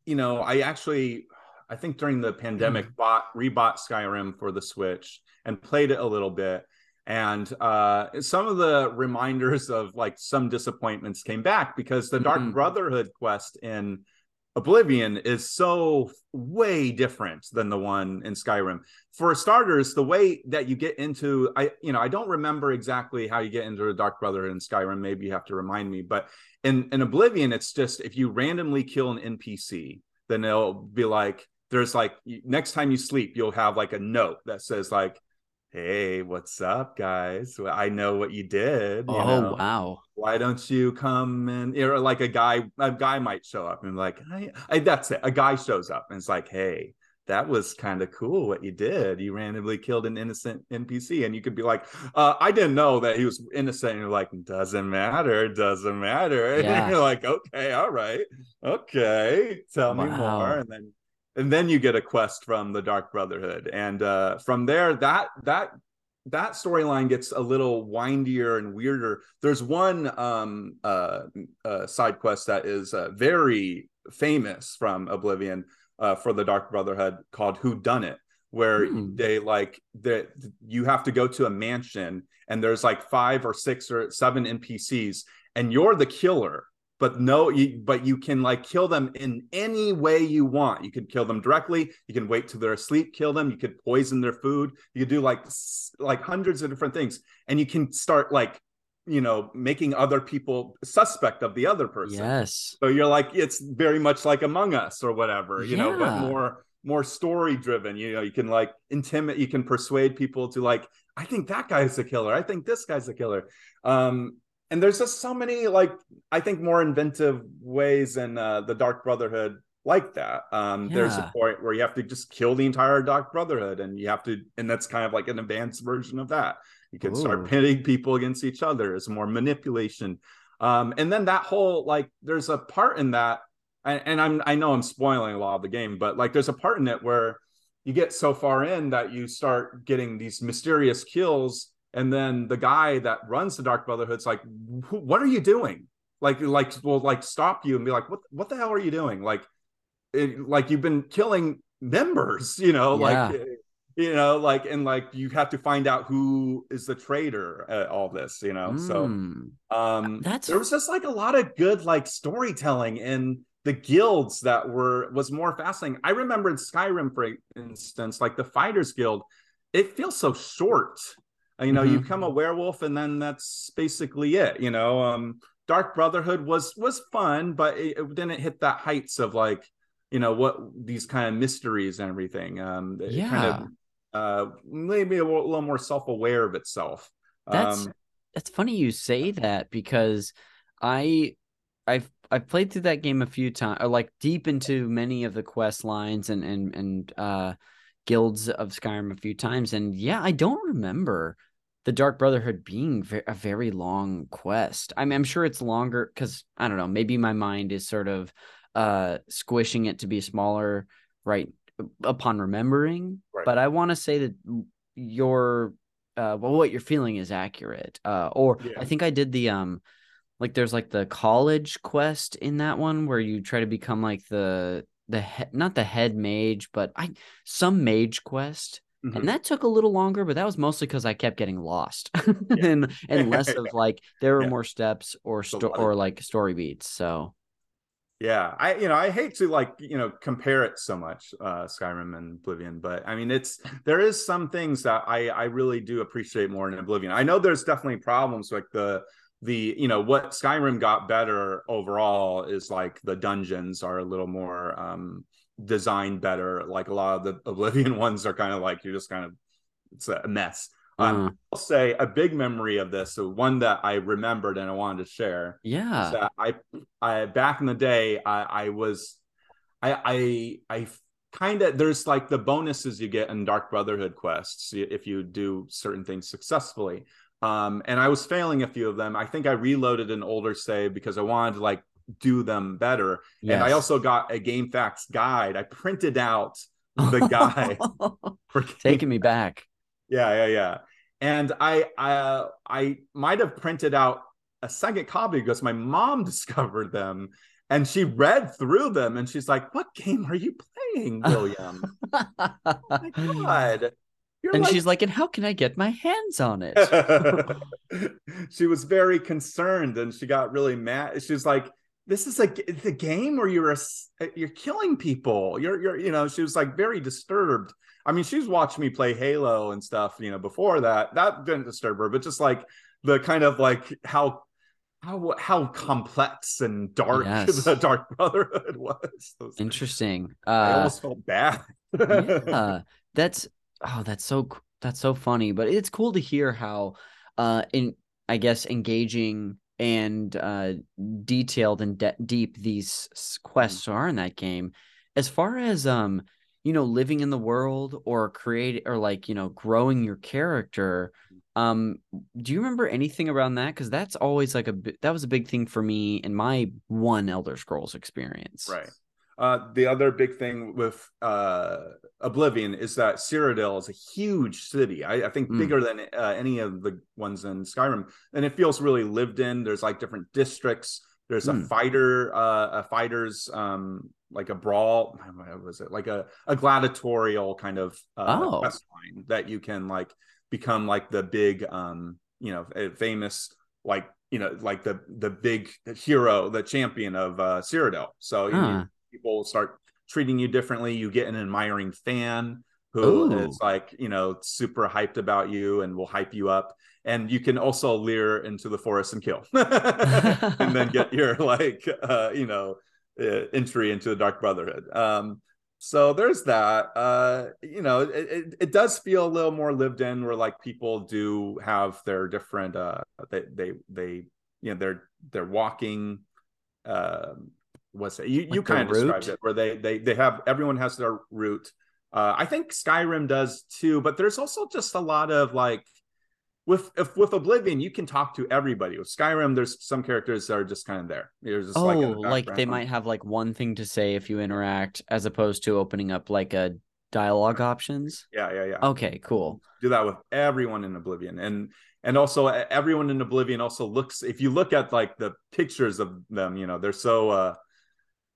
you know I actually I think during the pandemic mm. bought rebought Skyrim for the Switch and played it a little bit. And uh, some of the reminders of like some disappointments came back because the Dark mm-hmm. Brotherhood quest in Oblivion is so way different than the one in Skyrim. For starters, the way that you get into I you know, I don't remember exactly how you get into the Dark Brotherhood in Skyrim, maybe you have to remind me, but in in Oblivion it's just if you randomly kill an NPC, then it'll be like there's like next time you sleep, you'll have like a note that says like hey what's up guys? I know what you did you oh know? wow. Why don't you come and or like a guy a guy might show up and like I, I, that's it a guy shows up and it's like hey that was kind of cool what you did. You randomly killed an innocent npc and you could be like uh, i didn't know that he was innocent. And you're like doesn't matter doesn't matter. [LAUGHS] Yeah. and you're like okay all right okay tell wow. me more. And then and then you get a quest from the dark brotherhood and uh, from there that that that storyline gets a little windier and weirder. There's one um, uh, uh, side quest that is uh, very famous from Oblivion uh, for the Dark Brotherhood called Whodunit, where hmm. they like that you have to go to a mansion and there's like five or six or seven NPCs and you're the killer but no you, but you can like kill them in any way you want. You could kill them directly. You can wait till they're asleep kill them. You could poison their food. You could do like like hundreds of different things. And you can start like you know making other people suspect of the other person. Yes. So you're like it's very much like among us or whatever you yeah. know but more more story driven you know you can like intimidate you can persuade people to like i think that guy's a killer. I think this guy's a killer. Um and there's just so many like i think more inventive ways in uh, the dark brotherhood like that um yeah. there's a point where you have to just kill the entire dark brotherhood and you have to and that's kind of like an advanced version of that you can Ooh. start pitting people against each other it's more manipulation um and then that whole like there's a part in that and, and i'm i know i'm spoiling a lot of the game but like there's a part in it where you get so far in that you start getting these mysterious kills and then the guy that runs the dark brotherhood's like what are you doing like like will like stop you and be like what what the hell are you doing like it, like you've been killing members [LAUGHS] you know yeah. like you know like and like you have to find out who is the traitor at all this you know mm. so um that's there was just like a lot of good like storytelling in the guilds that were was more fascinating i remember in skyrim for instance like the fighters guild it feels so short you know mm-hmm. you become a werewolf and then that's basically it you know um dark brotherhood was was fun but it, it didn't hit that heights of like you know what these kind of mysteries and everything um yeah kind of uh maybe a little, more self-aware of itself that's um, that's funny you say that because i i've I've played through that game a few times, or like deep into many of the quest lines and and and uh, guilds of Skyrim a few times, and yeah, I don't remember the Dark Brotherhood being a very long quest. I mean, I'm sure it's longer because I don't know. Maybe my mind is sort of uh, squishing it to be smaller, right? Upon remembering, right. but I want to say that your uh, well, what you're feeling is accurate. Uh, or yeah. I think I did the um, like there's like the college quest in that one where you try to become like the the he- not the head mage, but I some mage quest Mm-hmm. And that took a little longer, but that was mostly because I kept getting lost [LAUGHS] and and [LAUGHS] less of like there were yeah. more steps or sto- or like story beats. So yeah, I you know I hate to like you know compare it so much uh Skyrim and Oblivion, but I mean it's there is some things that I I really do appreciate more in Oblivion. I know there's definitely problems like the the you know what Skyrim got better overall is like the dungeons are a little more um designed better. Like a lot of the [LAUGHS] Oblivion ones are kind of like you're just kind of it's a mess. Mm. Um, I'll say a big memory of this, so one that I remembered and I wanted to share. Yeah, I, I back in the day, I, I was, I, I, I kind of there's like the bonuses you get in Dark Brotherhood quests if you do certain things successfully. Um, and I was failing a few of them. I think I reloaded an older save because I wanted to like do them better. Yes. And I also got a GameFAQs guide. I printed out the [LAUGHS] guide for taking me back. Yeah, yeah, yeah. And I I uh, I might have printed out a second copy because my mom [LAUGHS] discovered them and she read through them and she's like, "What game are you playing, [LAUGHS] William?" oh my god. You're and like... she's like, and how can I get my hands on it? she was very concerned and she got really mad. She's like, this is a the game where you're a, you're killing people. You're you're you know she was like very disturbed. I mean, she's watched me play Halo and stuff. You know, before that that didn't disturb her, but just like the kind of like how how how complex and dark [LAUGHS] yes. the Dark Brotherhood was. [LAUGHS] was Interesting. Uh, I almost felt bad. yeah, [LAUGHS] that's oh, that's so that's so funny. But it's cool to hear how, uh, in I guess engaging and uh, detailed and de- deep these quests are in that game. As far as um, you know, living in the world or create or like you know, growing your character. Um, do you remember anything around that? Because that's always like a that was a big thing for me in my one Elder Scrolls experience. Right. Uh, the other big thing with uh, Oblivion is that Cyrodiil is a huge city. I, I think Mm. bigger than uh, any of the ones in Skyrim, and it feels really lived in. There's like different districts. There's a Mm. fighter, uh, a fighters, um, like a brawl. What was it? Like a, a gladiatorial kind of uh, Oh. quest line that you can like become like the big, um, you know, famous like you know like the the big hero, the champion of uh, Cyrodiil. So you- People start treating you differently. You get an admiring fan who Ooh. is like, you know, super hyped about you and will hype you up. And you can also leer into the forest and kill, [LAUGHS] and then get [LAUGHS] your like, uh, you know, uh, entry into the Dark Brotherhood. Um, so there's that. Uh, you know, it, it, it does feel a little more lived in, where like people do have their different. Uh, they they they you know they're they're walking. Um, what's it? You you Like the kind of described it, where they they they have everyone has their route. Uh, I think Skyrim does too, but there's also just a lot of like with if with Oblivion, you can talk to everybody. With Skyrim, there's some characters that are just kind of there. Just oh, like, the like, they might have like one thing to say if you interact, as opposed to opening up like a dialogue options. Yeah, yeah, yeah. Okay, cool. do that with everyone in Oblivion, and and also everyone in Oblivion also looks. If you look at like the pictures of them, you know they're so uh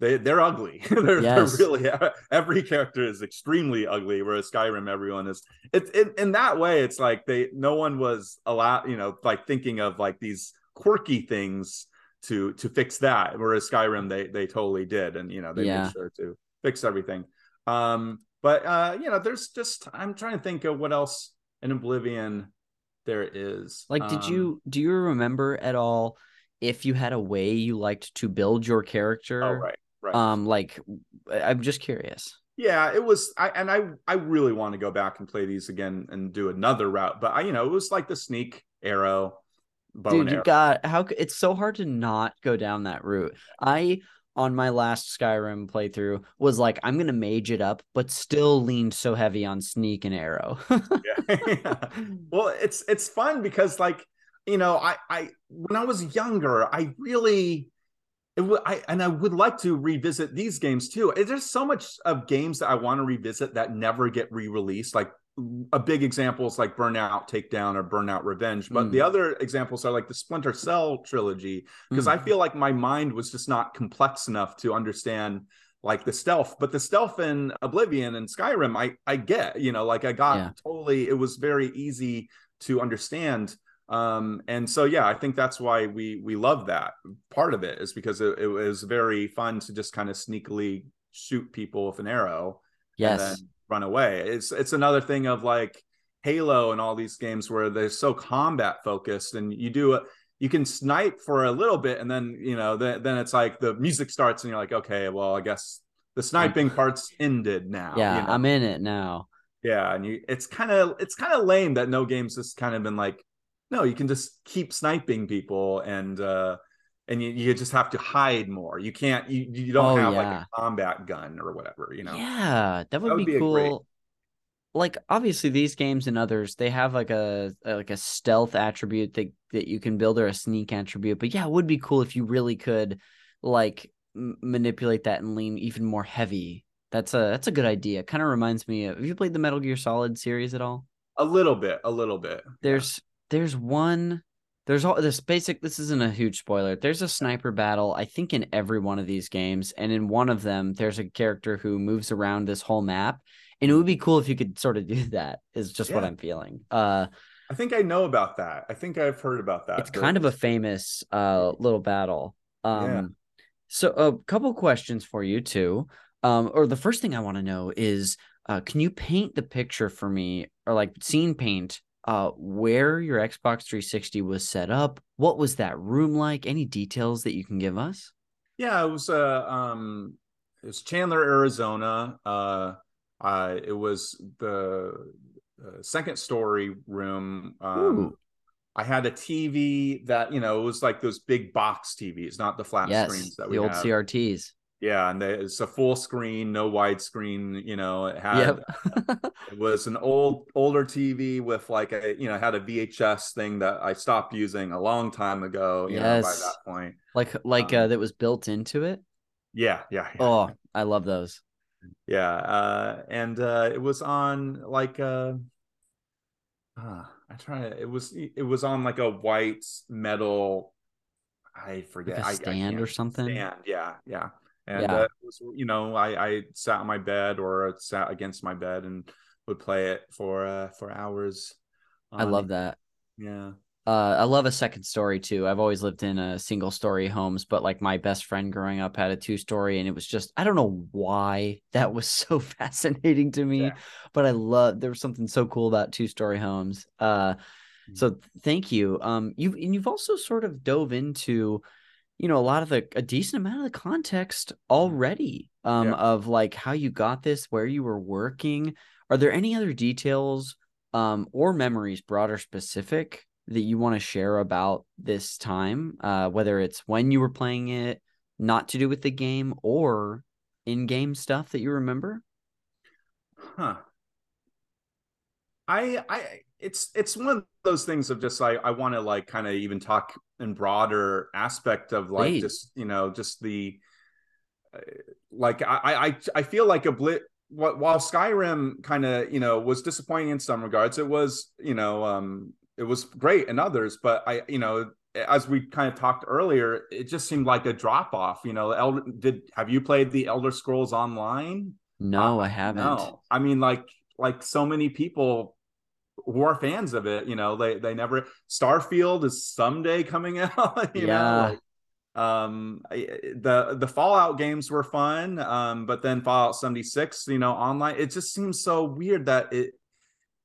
they they're ugly. [LAUGHS] they're, Yes. they're really [LAUGHS] every character is extremely ugly. Whereas Skyrim, everyone is. It's in in that way. It's like they no one was allowed. You know, like thinking of like these quirky things to to fix that. Whereas Skyrim, they they totally did, and you know they Yeah. made sure to fix everything. Um, but uh, you know, there's just I'm trying to think of what else in Oblivion there is. Like, did Um, you do you remember at all if you had a way you liked to build your character? Oh right, right. Um, like, I'm just curious. yeah, it was. I and I I really want to go back and play these again and do another route. But I, you know, it was like the sneak arrow, Dude, you got how it's so hard to not go down that route. I on my last Skyrim playthrough was like, I'm gonna mage it up, but still leaned so heavy on sneak and arrow. [LAUGHS] yeah. [LAUGHS] well it's it's fun because like you know i i when i was younger i really w- I, and I would like to revisit these games too. There's so much of games that I want to revisit that never get re-released. Like a big example is like Burnout Takedown or Burnout Revenge. But Mm. the other examples are like the Splinter Cell trilogy because Mm. I feel like my mind was just not complex enough to understand like the stealth. But the stealth in Oblivion and Skyrim, I I get. You know, like I got Yeah. totally. It was very easy to understand um and so yeah i think that's why we we love that part of it is because it, it was very fun to just kind of sneakily shoot people with an arrow and then yes. run away it's it's another thing of like halo and all these games where they're so combat focused and you do a you can snipe for a little bit and then you know then, then it's like the music starts and you're like okay well i guess the sniping part's ended now Yeah, you know? I'm in it now. Yeah, and you it's kind of it's kind of lame that no games has kind of been like, no, you can just keep sniping people and uh and you, you just have to hide more. You can't you you don't Oh, have like a combat gun or whatever, you know. Yeah, that would, would be, be a great- cool. Like obviously these games and others, they have like a, a- like a stealth attribute that that you can build or a sneak attribute. But yeah, it would be cool if you really could like m- manipulate that and lean even more heavy. That's a that's a good idea. Kind of reminds me of have you played the Metal Gear Solid series at all? A little bit, a little bit. There's there's one there's all this basic this isn't a huge spoiler. There's a sniper battle, I think, in every one of these games. And in one of them, there's a character who moves around this whole map. And it would be cool if you could sort of do [LAUGHS] that, is just what I'm feeling. Uh I think I know about that. I think I've heard about that. it's kind of a famous uh little battle. Um Yeah. so a couple questions for you too. Um or the first thing I want to know is uh can you paint the picture for me or like scene paint uh where your Xbox 360 was set up? What was that room like? Any details that you can give us? Yeah, it was uh um it was Chandler, Arizona. Uh uh it was the uh, second story room. Um I had a TV that, you know, it was like those big box TVs, not the flat yes, screens that the we old have. CRTs. Yeah, and they, it's a full screen, no widescreen, you know, it had Yep. [LAUGHS] [LAUGHS] it was an old older TV with like a you know had a VHS thing that I stopped using a long time ago. You know, by that point. like like Um, uh that was built into it. Yeah, yeah, yeah. Oh, I love those. Yeah, uh, and uh, it was on like uh, uh I try to. It was it was on like a white metal. I forget. Like a stand I, I or something. Stand. Yeah, yeah. And Yeah. uh, it was, you know, I I sat on my bed or sat against my bed and would play it for uh for hours. I love that. Yeah. Uh, I love a second story too. I've always lived in a single story homes, but like my best friend growing up had a two story, and it was just I don't know why that was [LAUGHS] so fascinating to me, Yeah. but I love there was something so cool about two story homes. Uh, Mm. so thank you. Um, you've and you've also sort of dove into, you know, a lot of the a decent amount of the context already. Um, Yeah. of like how you got this, where you were working. Are there any other details, um, or memories, broad or specific, that you want to share about this time? Uh, whether it's when you were playing it, not to do with the game, or in-game stuff that you remember. Huh. I I it's it's one of those things of just like I want to like kind of even talk in broader aspect of like Please. just you know just the uh, like I I I feel like a blit what while Skyrim kind of you know was disappointing in some regards it was you know um it was great in others but I you know as we kind of talked earlier it just seemed like a drop off you know Elder, did have you played the Elder Scrolls Online No, Uh, I haven't. no, I mean, like, like so many people who are fans of it, you know, they they never. Starfield is someday coming [LAUGHS] out. You Yeah. know, like, um, the the Fallout games were fun, um, but then Fallout seventy six, you know, online, it just seems so weird that it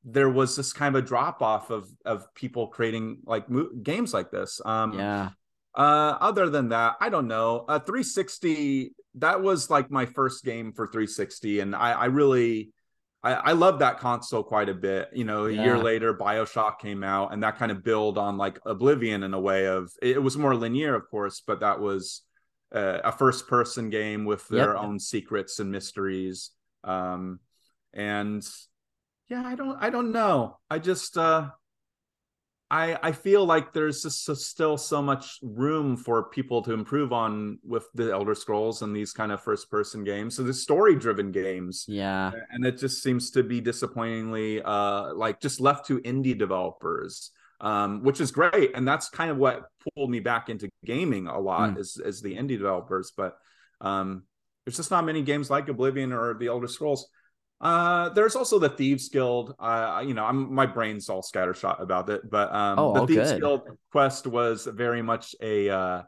there was this kind of a drop off of of people creating like mo- games like this. Um, Yeah. uh, other than that, I don't know. Uh, 360. That was like my first game for 360, and I, I really, I, I love that console quite a bit. You know, a year later, Bioshock came out, and that kind of build on like Oblivion in a way of it was more linear, of course, but that was uh, a first-person game with their Yep. own secrets and mysteries. Um, and yeah, I don't, I don't know. I just, uh, I I feel like there's just so- still so much room for people to improve on with the Elder Scrolls and these kind of first person games. So the story driven games, Yeah. and it just seems to be disappointingly uh like just left to indie developers. Um, which is great, and that's kind of what pulled me back into gaming a lot Mm. is is the indie developers. But um, there's just not many games like Oblivion or the Elder Scrolls. Uh, there's also the Thieves Guild. Uh, you know, I'm my brain's all scattershot about it, but um, Oh, the Thieves good. Guild quest was very much a uh,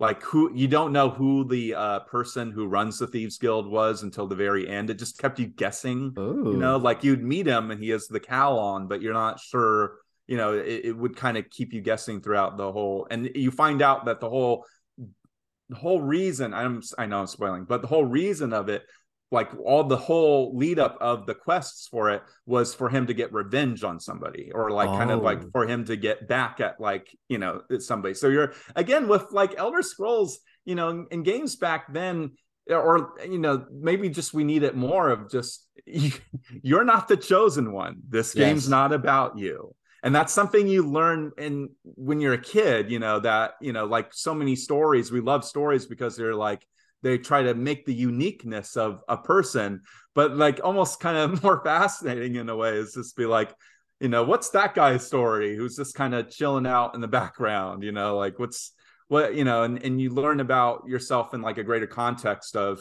like who you don't know who the uh, person who runs the Thieves Guild was until the very end. It just kept you guessing. Ooh. You know, like you'd meet him and he has the cowl on, but you're not sure. You know, it, it would kind of keep you guessing throughout the whole, and you find out that the whole the whole reason I'm I know I'm spoiling, but the whole reason of it, like all the whole lead up of the quests for it was for him to get revenge on somebody or like kind of like Oh. for him to get back at like, you know, somebody. So you're again with like Elder Scrolls, you know, in, games back then or you know maybe just we need it more of just [LAUGHS] you're not the chosen one this game's Yes. not about you and that's something you learn in when you're a kid you know that you know like so many stories we love stories because they're like they try to make the uniqueness of a person but like almost kind of [LAUGHS] more fascinating in a way is just be like you know what's that guy's story who's just kind of chilling out in the [LAUGHS] background you know? Like what's what you know and, and you learn about yourself in like a greater context of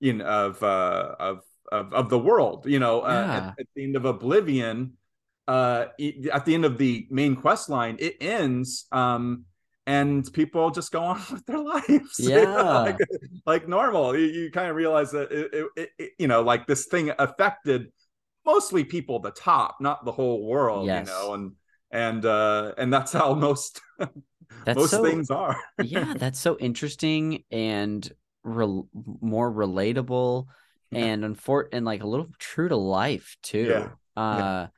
you know of uh of of, of the world you know? Uh, at, at the end of oblivion uh at the end of the main quest line it ends um and people just go on [LAUGHS] with their lives you know, Yeah. like, like normal you, you kind of realize that it, it, it- you know like this thing affected mostly people at the top not the whole world Yes. you know and and uh and that's how most [LAUGHS] That's most so things are yeah, [LAUGHS] that's so interesting and rel- more relatable Yeah. and unfor- and like a little true to life too. Yeah. Uh a-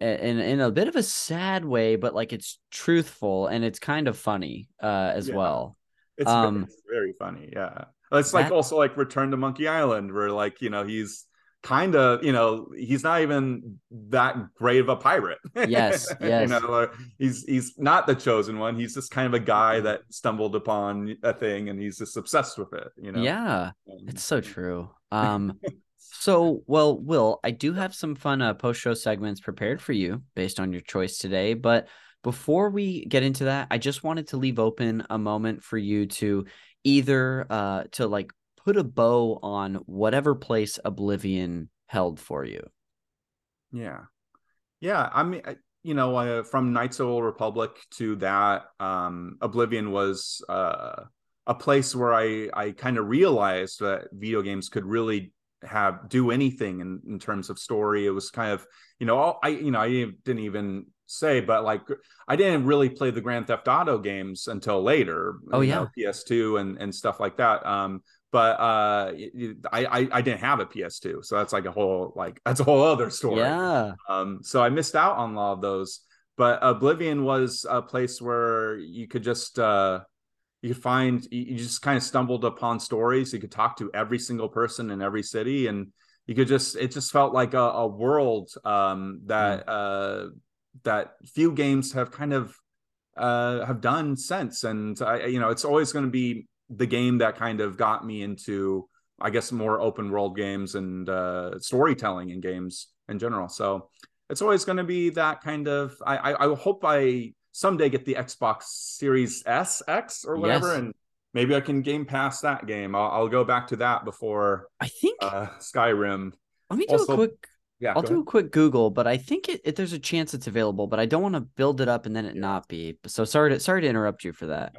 in in a bit of a sad way, but like it's truthful and it's kind of funny uh as Yeah. well. It's, Um, it's very funny. Yeah. It's like that- also like Return to Monkey Island, where like, you know, he's kind of you know he's not even that great of a pirate yes [LAUGHS] yes you know he's he's not the chosen one he's just kind of a guy that stumbled upon a thing and he's just obsessed with it you know yeah it's so true [LAUGHS] um so well will i do have some fun uh, post show segments prepared for you based on your choice today but before we get into that i just wanted to leave open a moment for you to either uh to like put a bow on whatever place Oblivion held for you. Yeah. Yeah. I mean, you know, uh, from Knights of Old Republic to that, um, Oblivion was uh, a place where I, I kind of realized that video games could really have do anything in, in terms of story. It was kind of, you know, all, I, you know, I didn't even say, but like I didn't really play the Grand Theft Auto games until later. Oh yeah, know, PS2 and and stuff like that. Um, but uh I, I, I didn't have a ps2 so that's like a whole like [LAUGHS] that's a whole other story yeah um so i missed out on a lot of those but oblivion was a place where you could just uh you could find you just kind of stumbled upon stories you could talk to every single person in every city and you could just it just felt like a, a world um that mm. uh that few games have kind of uh have done since and i you know it's always going to be the game that kind of got me into I guess more open world games and uh, storytelling in games in general. So it's always going to be that kind of. I, I, I hope I someday get the Xbox Series S X or whatever, yes. and maybe I can game pass that game. I'll, I'll go back to that before. I think uh, Skyrim. Let me do also, a quick. Yeah, I'll do ahead. a quick Google, but I think it, it, there's a chance it's available, but I don't want to build it up and then it not be. So sorry to sorry to interrupt you for that.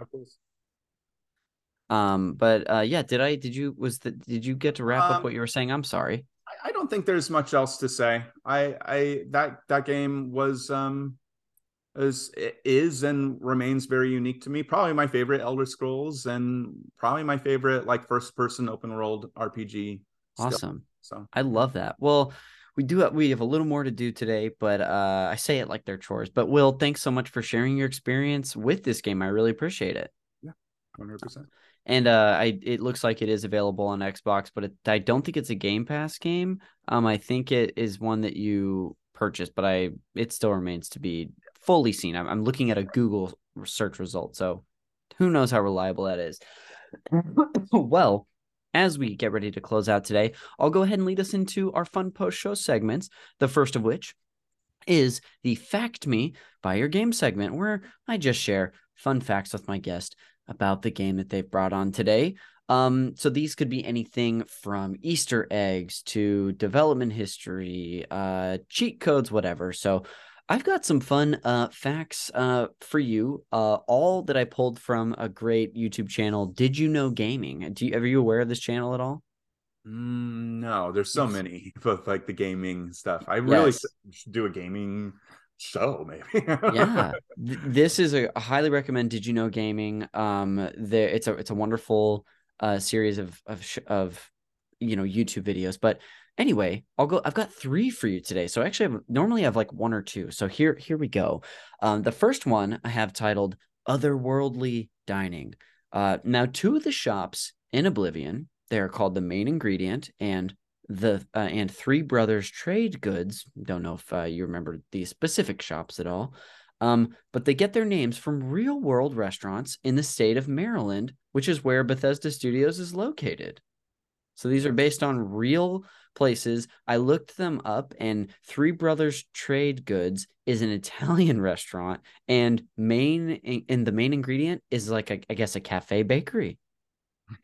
Um, but uh, yeah, did I? Did you? Was the? Did you get to wrap um, up what you were saying? I'm sorry. I, I don't think there's much else to say. I, I that that game was um, is is and remains very unique to me. Probably my favorite Elder Scrolls, and probably my favorite like first person open world RPG. Still. Awesome. So I love that. Well, we do have, we have a little more to do today, but uh, I say it like they're chores. But Will, thanks so much for sharing your experience with this game. I really appreciate it. Yeah, hundred percent and uh, I it looks like it is available on Xbox, but it, I don't think it's a Game Pass game. Um, I think it is one that you purchase, but I it still remains to be fully seen. I'm, I'm looking at a Google search result, so who knows how reliable that is. [COUGHS] well, as we get ready to close out today, I'll go ahead and lead us into our fun post show segments. The first of which is the Fact Me by Your Game segment, where I just share fun facts with my guest about the game that they've brought on today. Um, so these could be anything from Easter eggs to development history, uh, cheat codes, whatever. So I've got some fun uh, facts uh, for you, uh, all that I pulled from a great YouTube channel. Did you know gaming? Do you, are you aware of this channel at all? Mm, no, there's so many [LAUGHS] with like the gaming stuff. I really yes. should do a gaming show maybe yeah [LAUGHS] this is a highly recommend did you know gaming um there it's a it's a wonderful uh series of of of you know youtube videos but anyway i'll go i've got three for you today so actually I normally have like one or two so here here we go um the first one i have titled otherworldly dining uh now two of the shops in oblivion they are called the main ingredient and the uh, and Three Brothers Trade Goods. Don't know if uh, you remember these specific shops at all, um, but they get their names from real world restaurants in the state of Maryland, which is where Bethesda Studios is located. So these are based on real places. I looked them up, and Three Brothers Trade Goods is an [LAUGHS] Italian restaurant, and main and the main ingredient is like a, I guess a cafe bakery. [LAUGHS]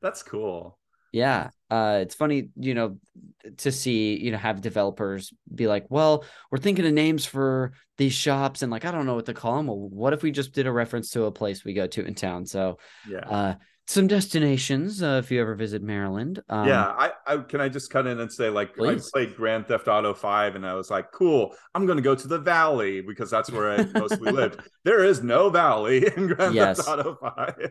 That's cool. Yeah. Uh, it's funny, you know, to see, you know, have developers be like, well, we're thinking of names for these shops and like, I don't know what to call them. Well, what if we just did a reference to a place we go to in town? So, yeah. Uh, some destinations uh, if you ever visit Maryland. Um, yeah, I, I can I just cut in and say like please. I played Grand Theft Auto Five and I was like, cool, I'm going to go to the Valley because that's where I mostly lived. [LAUGHS] There is no Valley [LAUGHS] in Grand yes. Theft Auto Five.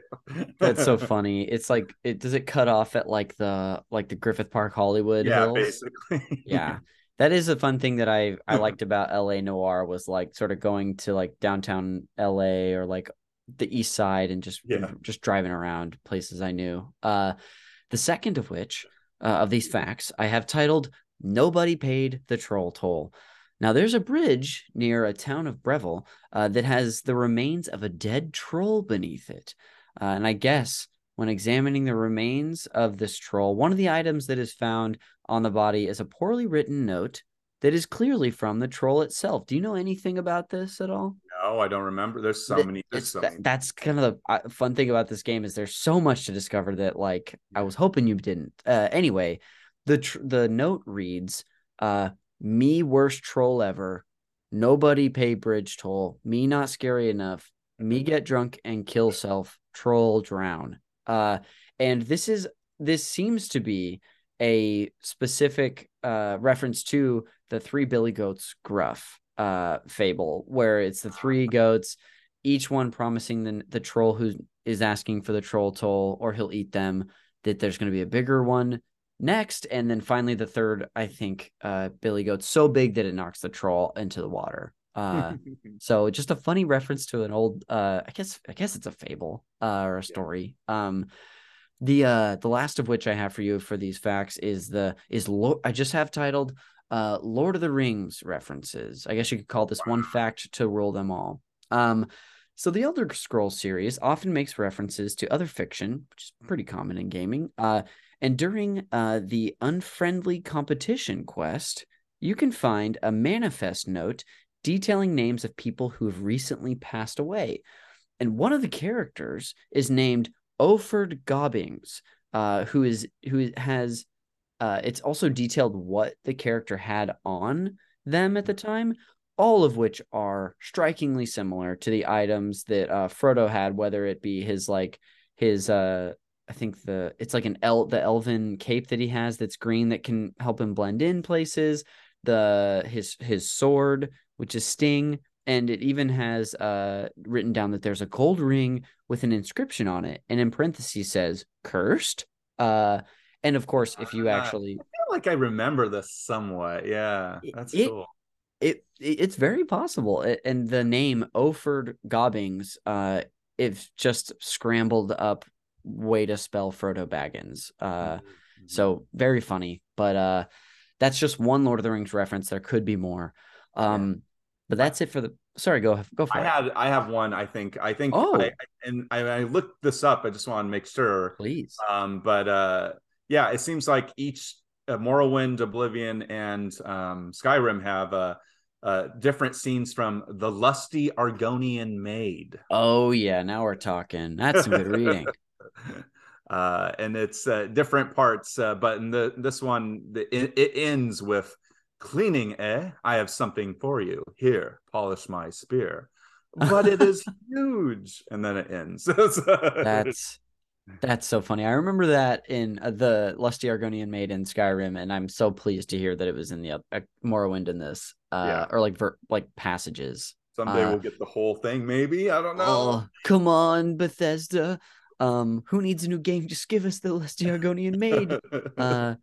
that's so [LAUGHS] funny. It's like it does it cut off at like the like the Griffith Park Hollywood. Yeah, hills? basically. yeah. That is a fun thing that I I liked about LA Noire was like sort of going to like downtown LA or like the east side and just yeah. just driving around places I knew. Uh, the second of which uh, of these facts I have titled Nobody Paid the Troll Toll. Now, there's a bridge near a town of Bravil uh, that has the remains of a dead troll beneath it. Uh, and I guess when examining the remains of this troll, one of the items that is found on the body is a poorly written note that is clearly from the troll itself. Do you know anything about this at all? No, I don't remember. There's so many. There's so many. That's kind of the fun thing about this game is there's so much to discover that like I was hoping you didn't. Uh, anyway, the tr- the note reads, uh, "Me worst troll ever. Nobody pay bridge toll. Me not scary enough. Me get drunk and kill self. Troll drown." Uh, and this is this seems to be a specific uh reference to the three billy goats gruff uh fable where it's the three goats each one promising the, the troll who is asking for the troll toll or he'll eat them that there's going to be a bigger one next. And then finally the third i think uh billy goat's so big that it knocks the troll into the water. Uh [LAUGHS] so just a funny reference to an old uh i guess i guess it's a fable uh or a story. Yeah. um the uh the last of which i have for you for these facts is the is Lo- i just have titled uh lord of the rings references i guess you could call this one fact to rule them all um so the elder scrolls series often makes references to other fiction which is pretty common in gaming uh and during uh, the unfriendly competition quest, you can find a manifest note detailing names of people who have recently passed away. And one of the characters is named Oford Gobbings, uh, who is who has. Uh, it's also detailed what the character had on them at the time, all of which are strikingly similar to the items that uh, Frodo had, whether it be his like his uh I think the it's like an el the elven cape that he has that's green that can help him blend in places. The his his sword, which is Sting, and it even has uh written down that there's a gold ring with an inscription on it, and in parentheses says "cursed." Uh, and of course, if you uh, actually, I feel like I remember this somewhat. Yeah, that's it, cool. It, it it's very possible, it, and the name Oford Gobbings, uh, if just scrambled up way to spell Frodo Baggins. Uh, mm-hmm. so very funny, but uh, that's just one Lord of the Rings reference. There could be more. Um, yeah. but that's it for the. Sorry, go go for I it. had I have one. I think I think. Oh, I, and I, I looked this up. I just want to make sure. Please. Um, but uh, yeah, it seems like each uh, Morrowind, Oblivion, and um, Skyrim have uh, uh, different scenes from the lusty Argonian maid. Oh yeah, now we're talking. That's some good reading. [LAUGHS] uh, and it's uh, different parts. Uh, but in the this one, the, it, it, ends with cleaning. Eh, I have something for you. Here, polish my spear. But it is [LAUGHS] huge, and then it ends. [LAUGHS] that's that's so funny. I remember that in uh, the Lusty Argonian Maid in Skyrim, and I'm so pleased to hear that it was in the uh, Morrowind in this, uh, yeah. or like ver- like passages. Someday uh, we'll get the whole thing, maybe. I don't know. Oh, come on, Bethesda. Um, who needs a new game? Just give us the Lusty Argonian Maid. [LAUGHS] uh,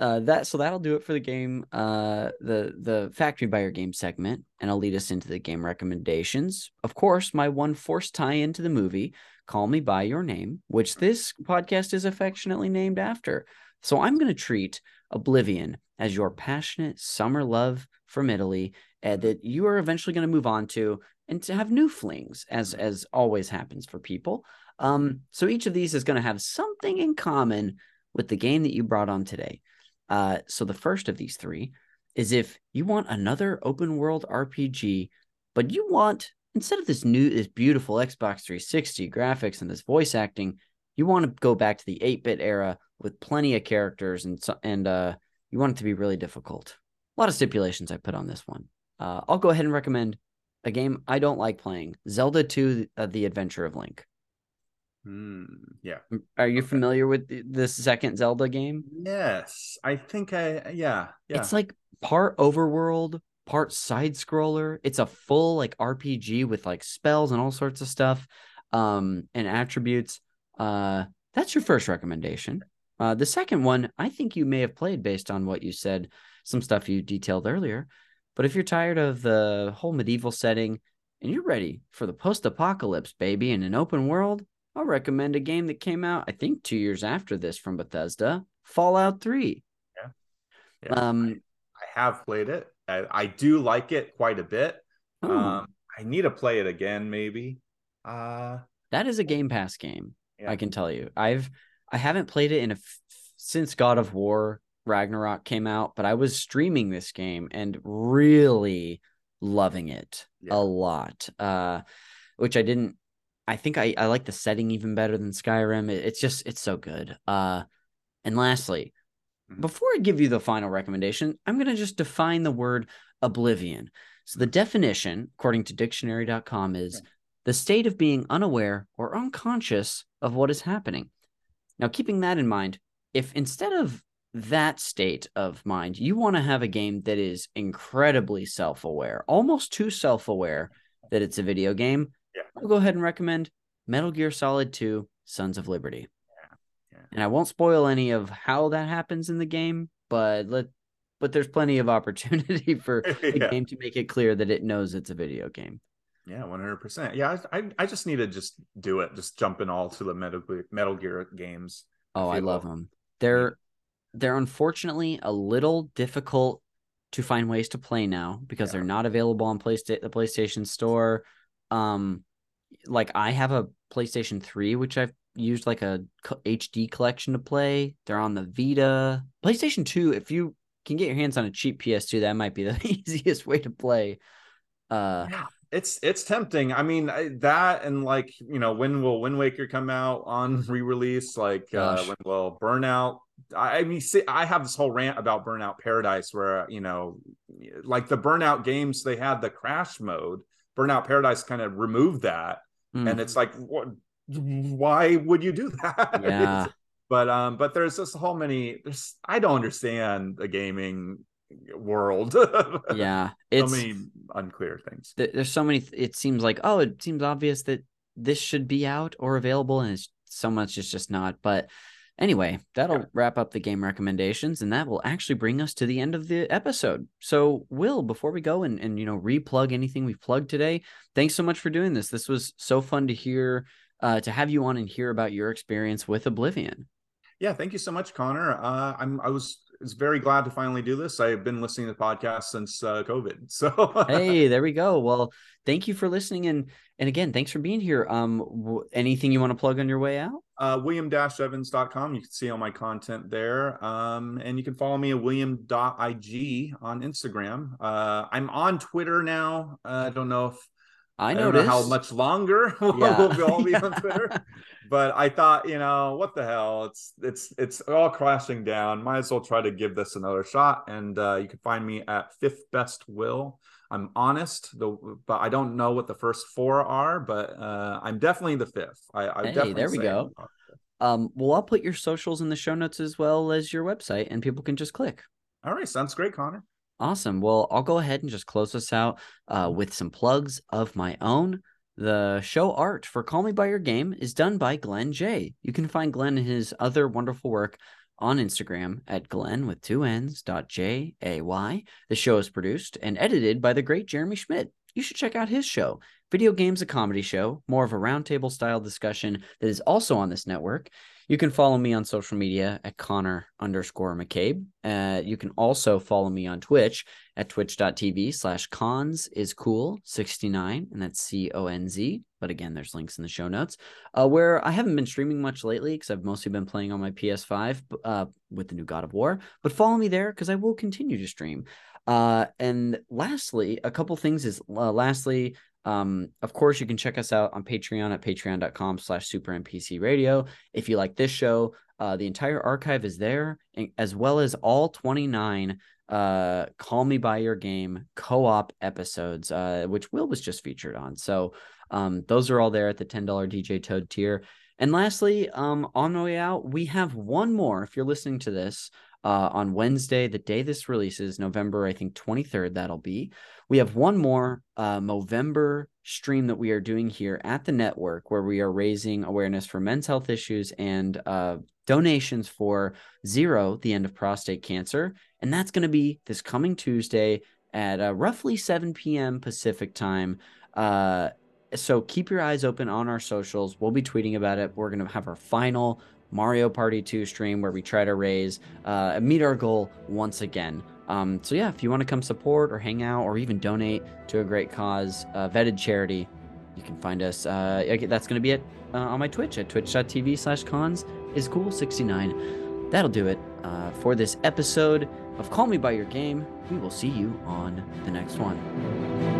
uh, that so that'll do it for the game. Uh, the the Fact Me by Your Game segment, and I'll lead us into the game recommendations. Of course, my one forced tie into the movie, Call Me by Your Name, which this podcast is affectionately named after. So I'm going to treat Oblivion as your passionate summer love from Italy uh, that you are eventually going to move on to and to have new flings, as as always happens for people. Um, so each of these is going to have something in common with the game that you brought on today. Uh, so the first of these three is if you want another open world RPG, but you want instead of this new, this beautiful Xbox 360 graphics and this voice acting, you want to go back to the 8-bit era with plenty of characters and and uh, you want it to be really difficult. A lot of stipulations I put on this one. Uh, I'll go ahead and recommend a game I don't like playing: Zelda 2: uh, The Adventure of Link. Mm, yeah. Are you okay. familiar with this second Zelda game? Yes, I think I yeah, yeah. It's like part overworld, part side scroller. It's a full like RPG with like spells and all sorts of stuff um and attributes. Uh that's your first recommendation. Uh the second one, I think you may have played based on what you said, some stuff you detailed earlier. But if you're tired of the whole medieval setting and you're ready for the post-apocalypse baby in an open world, I'll recommend a game that came out, I think, two years after this from Bethesda Fallout 3. Yeah. yeah. Um, I, I, have played it. I, I, do like it quite a bit. Oh. Um, I need to play it again, maybe. Uh, that is a Game Pass game. Yeah. I can tell you. I've I haven't played it in a since God of War Ragnarok came out, but I was streaming this game and really loving it yeah. a lot. Uh, which I didn't. I think I I like the setting even better than Skyrim. It, it's just it's so good. Uh, and lastly. Mm-hmm. before I give you the final recommendation, I'm gonna just define the word oblivion. So the definition, according to dictionary.com, is the state of being unaware or unconscious of what is happening. Now, keeping that in mind, if instead of that state of mind, you want to have a game that is incredibly self aware, almost too self aware that it's a video game, yeah. I'll go ahead and recommend Metal Gear Solid 2 Sons of Liberty. And I won't spoil any of how that happens in the game, but let but there's plenty of [LAUGHS] opportunity for [LAUGHS] the yeah. game to make it clear that it knows it's a video game. Yeah, one hundred percent. Yeah, I, I just need to just do it. Just jump in all to the Metal Metal Gear games. Oh, I, I love them. They're they're unfortunately a little difficult to find ways to play now because yeah. they're not available on PlayStation the PlayStation Store. Um, like I have a PlayStation Three, which I've used like a HD collection to play. They're on the Vita, PlayStation Two. If you can get your hands on a cheap PS2, that might be the [LAUGHS] easiest way to play. Uh, yeah it's it's tempting. I mean that and like you know when will Wind Waker come out on [LAUGHS] re-release? Like uh, when will Burnout? I mean, see, I have this whole rant about Burnout Paradise where you know, like the Burnout games, they had the crash mode. Burnout Paradise kind of removed that, mm. and it's like, what? Why would you do [LAUGHS] that? Yeah. but um, but there's just whole many. There's I don't understand the gaming world. [LAUGHS] yeah, it's so many unclear things. Th- there's so many. Th- it seems like oh, it seems obvious that this should be out or available, and it's so much is just not. But anyway, that'll yeah. wrap up the game recommendations, and that will actually bring us to the end of the episode. So, Will, before we go and and you know replug anything we've plugged today, thanks so much for doing this. This was so fun to hear. Uh, to have you on and hear about your experience with Oblivion. Yeah, thank you so much, Connor. Uh, I'm I was is very glad to finally do this. I've been listening to podcasts since uh, COVID. [LAUGHS] So hey, there we go. Well, thank you for listening, and and again, thanks for being here. Um, w- anything you want to plug on your way out? Uh, William-Evans.com. You can see all my content there. Um, and you can follow me at William.ig on Instagram. Uh, I'm on Twitter now. Uh, I don't know if I, I don't know how much longer [LAUGHS] we'll, yeah. we'll all be on [LAUGHS] Twitter. but I thought, you know, what the hell? It's it's it's all crashing down. Might as well try to give this another shot. And uh, you can find me at Fifth Best Will. I'm honest, though, but I don't know what the first four are. But uh, I'm definitely the fifth. I, I hey, definitely there we go. Um, well, I'll put your socials in the show notes as well as your website, and people can just click. All right, sounds great, Connor. Awesome. Well, I'll go ahead and just close us out uh, with some plugs of my own. The show art for Call Me By Your Game is done by Glenn J. You can find Glenn and his other wonderful work on Instagram at Glenn with two N's dot J A Y. The show is produced and edited by the great Jeremy Schmidt. You should check out his show. Video Games, a comedy show, more of a roundtable style discussion that is also on this network. You can follow me on social media at Connor underscore McCabe. Uh, you can also follow me on Twitch at twitch.tv slash cons is cool 69, and that's C O N Z. But again, there's links in the show notes uh, where I haven't been streaming much lately because I've mostly been playing on my PS5 uh, with the new God of War. But follow me there because I will continue to stream. Uh, and lastly, a couple things is uh, lastly, um, of course, you can check us out on Patreon at patreon.com slash super NPC radio. If you like this show, uh, the entire archive is there, as well as all 29 uh, Call Me By Your Game co op episodes, uh, which Will was just featured on. So um, those are all there at the $10 DJ Toad tier. And lastly, um, on the way out, we have one more. If you're listening to this uh, on Wednesday, the day this releases, November, I think 23rd, that'll be. We have one more uh, Movember stream that we are doing here at the network where we are raising awareness for men's health issues and uh, donations for Zero, the end of prostate cancer. And that's going to be this coming Tuesday at uh, roughly 7 p.m. Pacific time. Uh, so keep your eyes open on our socials. We'll be tweeting about it. We're going to have our final Mario Party 2 stream where we try to raise, uh, meet our goal once again. Um, so yeah, if you want to come support or hang out or even donate to a great cause, uh, vetted charity, you can find us. Uh, that's going to be it uh, on my Twitch at twitch.tv slash cons is cool69. That'll do it uh, for this episode of Call Me By Your Game. We will see you on the next one.